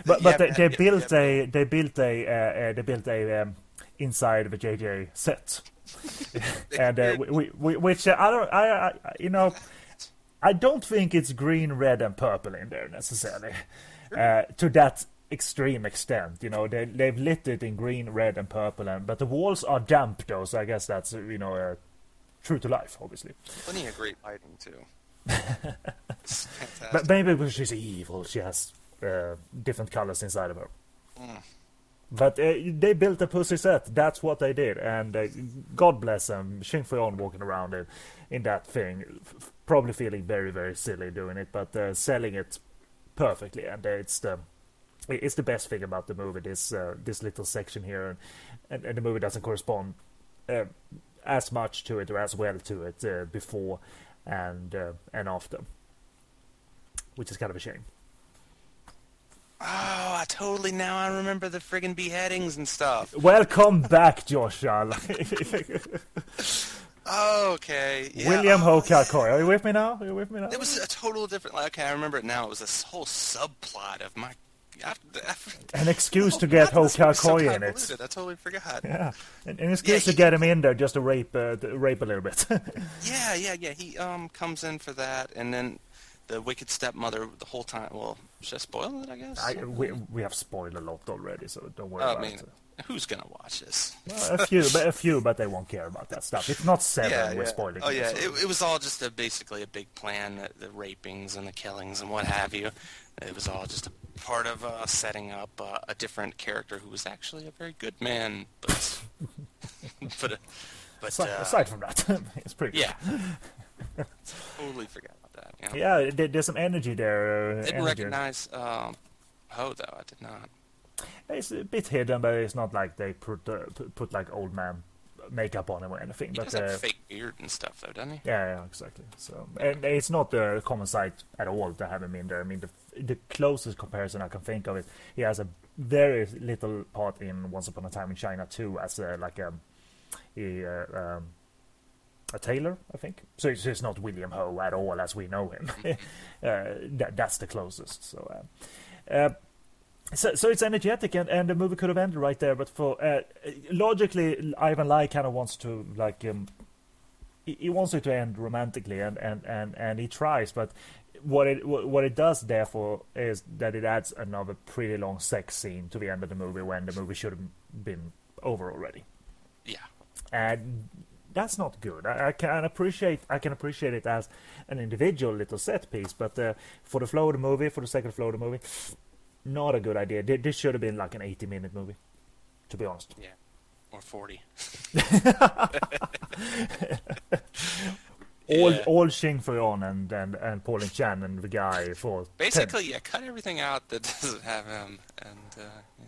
but but they, they built a they built a uh, uh, they built a um, inside the JJ set and uh, we, we, which uh, I don't, I, I, you know, I don't think it's green, red, and purple in there necessarily, uh, to that extreme extent. You know, they they've lit it in green, red, and purple, and but the walls are damp though, so I guess that's you know uh, true to life, obviously. Plenty of great lighting too. but maybe because she's evil, she has uh, different colors inside of her. Mm. But uh, they built a pussy set. That's what they did, and uh, God bless them. Shing Fui-On walking around in, in that thing, f- probably feeling very, very silly doing it, but uh, selling it perfectly. And it's the it's the best thing about the movie. This uh, this little section here, and, and, the movie doesn't correspond uh, as much to it or as well to it uh, before and and after, which is kind of a shame. Oh, I totally now I remember the friggin' beheadings and stuff. Welcome back, Joshua. okay. Yeah. William oh, Are you with me now? Are you with me now? It was a total different. Okay, I remember it now. It was this whole subplot of my. An excuse oh, to get Hokar in it. I totally forgot. Yeah, an, an excuse yeah, he, to get him in there just to rape, uh, to rape a little bit. yeah, yeah, yeah. He um comes in for that, and then the wicked stepmother the whole time. Well, should I spoil it? I guess. I, we we have spoiled a lot already, so don't worry about mean, it. Who's gonna watch this? Well, a few, but a few, but they won't care about that stuff. It's not seven. Yeah, we're spoiling. Oh yeah, it, it, was all just a, basically a big plan. The, the, rapings and the killings and what have you. It was all just a part of uh, setting up uh, a different character who was actually a very good man, but but. Uh, but aside, uh, aside, from that, it's pretty. Yeah, totally forgot about that. yeah, yeah there's some energy there. Uh, didn't energy. recognize um, Ho though. I did not. It's a bit hidden, but it's not like they put uh, put like old man makeup on him or anything. He but does have uh, fake beard and stuff, though, doesn't he? Yeah, yeah, exactly. So, and it's not a common sight at all to have him in there. I mean, the the closest comparison I can think of is he has a very little part in Once Upon a Time in China too, as a, like a, a uh, um, a tailor, I think. So it's, it's not William Ho at all as we know him. uh, that, that's the closest. So, uh, uh, so, so it's energetic, and, and the movie could have ended right there. But for uh, logically, Ivan Lai kind of wants to like um, he, he wants it to end romantically, and, and, and, and he tries, but what it what it does therefore is that it adds another pretty long sex scene to the end of the movie when the movie should have been over already. Yeah. And that's not good. I, I, can appreciate I can appreciate it as an individual little set piece, but uh, for the flow of the movie, for the second flow of the movie, not a good idea. This should have been like an 80 minute movie, to be honest. Yeah, or 40. all Yeah. all Shing Fui-On and and and Pauline Chan and the guy for Basically, yeah, cut everything out that doesn't have him, and uh, yeah.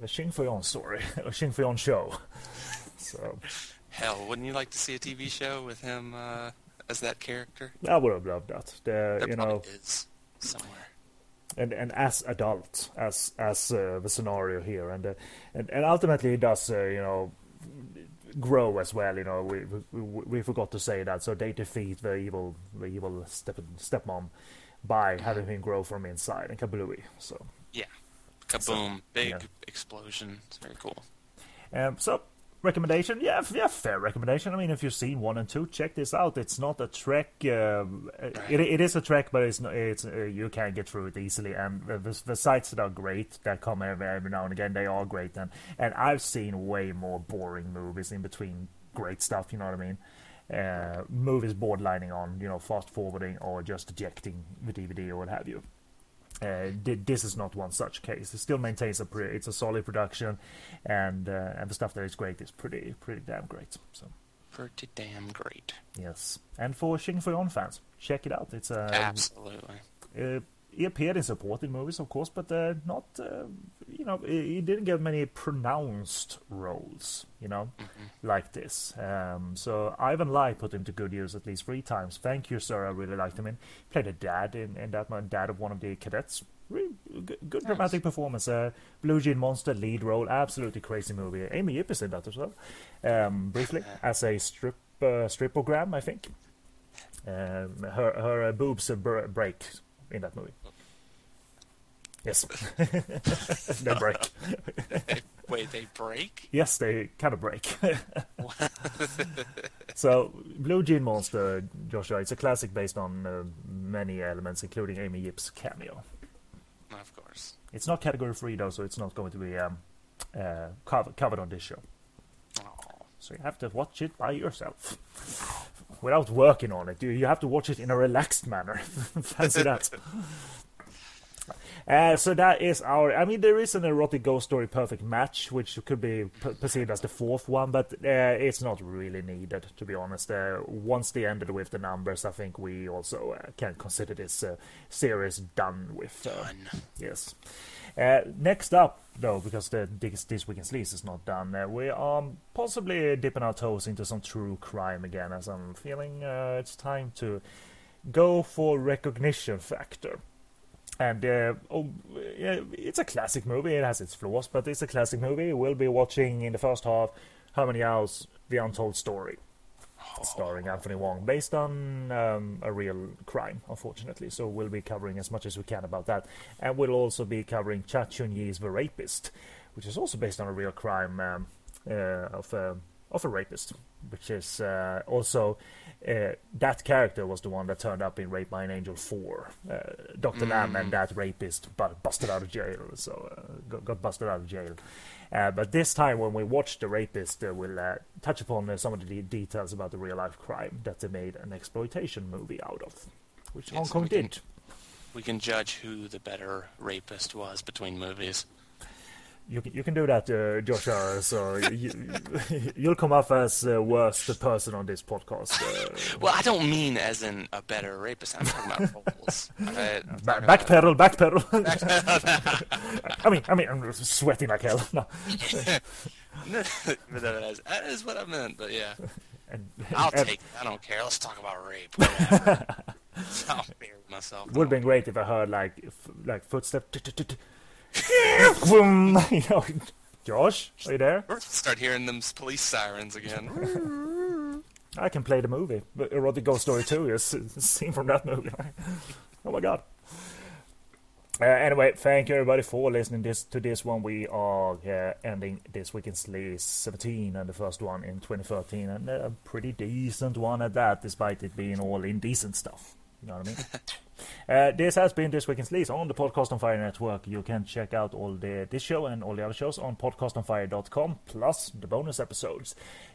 the Shing Fui-On story, the Xing Fuyon show. So Hell, wouldn't you like to see a TV show with him uh, as that character? I would have loved that. The, There you know, is somewhere. And and as adult as as uh, the scenario here, and uh, and and ultimately it does uh, you know grow as well. You know, we, we we forgot to say that, so they defeat the evil the evil step stepmom by having him grow from inside and kablooey. So. Yeah. Kaboom! Big yeah. explosion. It's very cool. Um, so recommendation, yeah, yeah, fair recommendation. I mean, if you've seen one and two, check this out. It's not a trek. Um, it, it is a trek, but it's not. It's uh, you can get through it easily, and the, the, the sites that are great that come every, every now and again, they are great. And and I've seen way more boring movies in between great stuff. You know what I mean? Uh, movies borderlining on you know fast forwarding or just ejecting the DVD or what have you. Uh, thi- this is not one such case. It still maintains a pre- it's a solid production, and uh, and the stuff that is great is pretty pretty damn great. So Pretty damn great. yes, and for Shing Fui-On fans, check it out. It's a Absolutely. uh, appeared in supporting movies, of course, but uh, not uh, you know he he didn't get many pronounced roles, you know, like this. Um, so Ivan Lai put him to good use at least three times. Thank you, sir. I really liked him in. He played a dad in, in that one, dad of one of the cadets. Really good, good dramatic performance. Uh, Blue Jean Monster lead role, absolutely crazy movie. Amy Yip is in that as well, um, briefly as a strip uh, stripogram, I think. Um, her her uh, boobs uh, break in that movie. Yes, they break. Wait, they break? Yes, they kind of break. so, Blue Jean Monster, Joshua, it's a classic based on uh, many elements, including Amy Yip's cameo. Of course. It's not category free though, so it's not going to be um, uh, cover- covered on this show. Oh, So you have to watch it by yourself. Without working on it. You you have to watch it in a relaxed manner. Fancy that. Uh, so that is our. I mean, there is an erotic ghost story perfect match, which could be p- perceived as the fourth one, but uh, it's not really needed, to be honest. Uh, once they ended with the numbers, I think we also uh, can consider this uh, series done with. Uh, done. Yes. Uh, next up, though, because the this, this week in Sleaze is not done, we are possibly dipping our toes into some true crime again, as I'm feeling uh, it's time to go for recognition factor. And uh, oh, yeah, it's a classic movie. It has its flaws, but it's a classic movie. We'll be watching in the first half How Many Hours? The Untold Story, starring Anthony Wong, based on um, a real crime, unfortunately. So we'll be covering as much as we can about that, and we'll also be covering Cha Chuen-Yee's The Rapist, which is also based on a real crime um, uh, of a of a rapist, which is uh, also uh, that character was the one that turned up in Rape by an Angel 4. Uh, Dr. Lamb and that rapist but busted out of jail, so uh, got, got busted out of jail. Uh, but this time, when we watch The Rapist, uh, we'll uh, touch upon uh, some of the de- details about the real life crime that they made an exploitation movie out of, which Hong Kong we can- did. We can judge who the better rapist was between movies. You can, you can do that, uh, Joshua. So you, you'll come off as uh, worst person on this podcast. Uh, Well, I don't mean as in a better rapist. I'm talking about roles. I- I'm Ba- backpedal, backpedal. I mean, I mean, I'm sweating like hell. No. That is, that is what I meant, but yeah. And, I'll and take it. I don't care. Let's talk about rape. I'll myself. Would have been great if I heard like like footsteps. You know, Josh, are you there? Start hearing them police sirens again. I can play the movie, but Erotic Ghost Story 2 is a scene from that movie. oh my god. Uh, anyway, thank you everybody for listening this to this one. We are uh, ending this week in Sleaze 17 and the first one in 2013, and a pretty decent one at that, despite it being all indecent stuff. You know what I mean? Uh, this has been This Week in Sleaze on the Podcast on Fire Network. You can check out all the this show and all the other shows on podcastonfire.com, plus the bonus episodes.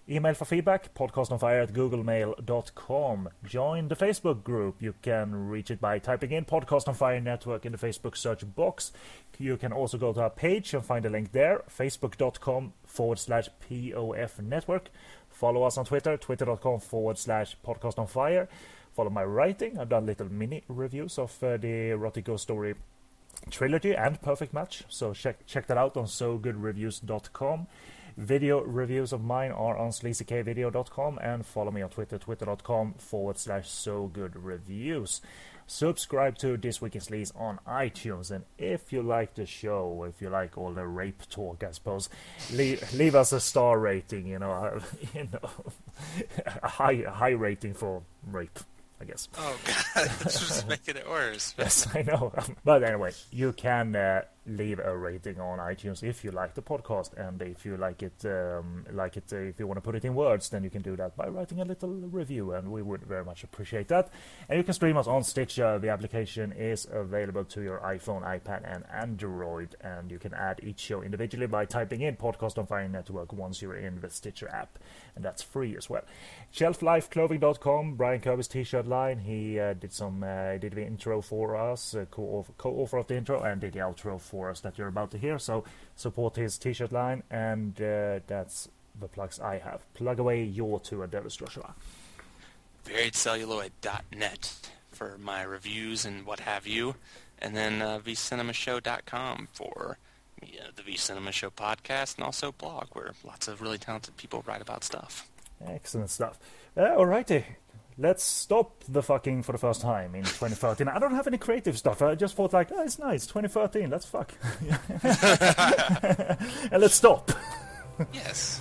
Email for feedback, podcastonfire at googlemail.com. Join the Facebook group. You can reach it by typing in Podcast on Fire Network in the Facebook search box. You can also go to our page and find a link there, facebook.com forward slash POF network. Follow us on Twitter, twitter.com forward slash podcast on fire follow my writing. I've done little mini reviews of uh, the Erotic Story trilogy and Perfect Match, so check check that out on sogoodreviews.com. Video reviews of mine are on sleazykvideo.com and follow me on Twitter, twitter.com forward slash so good reviews. Subscribe to This Week in Sleaze on iTunes, and if you like the show, if you like all the rape talk, I suppose, leave, leave us a star rating. You know, you know, a high high rating for rape. I guess. Oh god, it's just making it worse. yes, I know. But anyway, you can uh, leave a rating on iTunes if you like the podcast, and if you like it, um, like it, uh, if you want to put it in words, then you can do that by writing a little review, and we would very much appreciate that. And you can stream us on Stitcher. The application is available to your iPhone, iPad, and Android, and you can add each show individually by typing in "Podcast on Fire Network" once you're in the Stitcher app, and that's free as well. ShelfLifeClothing.com, Brian Kirby's T-shirt line. He uh, did some, uh, did the intro for us, uh, co-author of the intro, and did the outro for us that you're about to hear. So support his T-shirt line, and uh, that's the plugs I have. Plug away your two endeavors, Joshua. VariedCelluloid.net for my reviews and what have you, and then uh, vcinemashow.com for yeah, the V Cinema Show podcast and also blog where lots of really talented people write about stuff. Excellent stuff. Uh, alrighty. Let's stop the fucking for the first time in 2013. I don't have any creative stuff. I just thought like, oh, it's nice, 2013. Let's fuck, and let's stop. yes.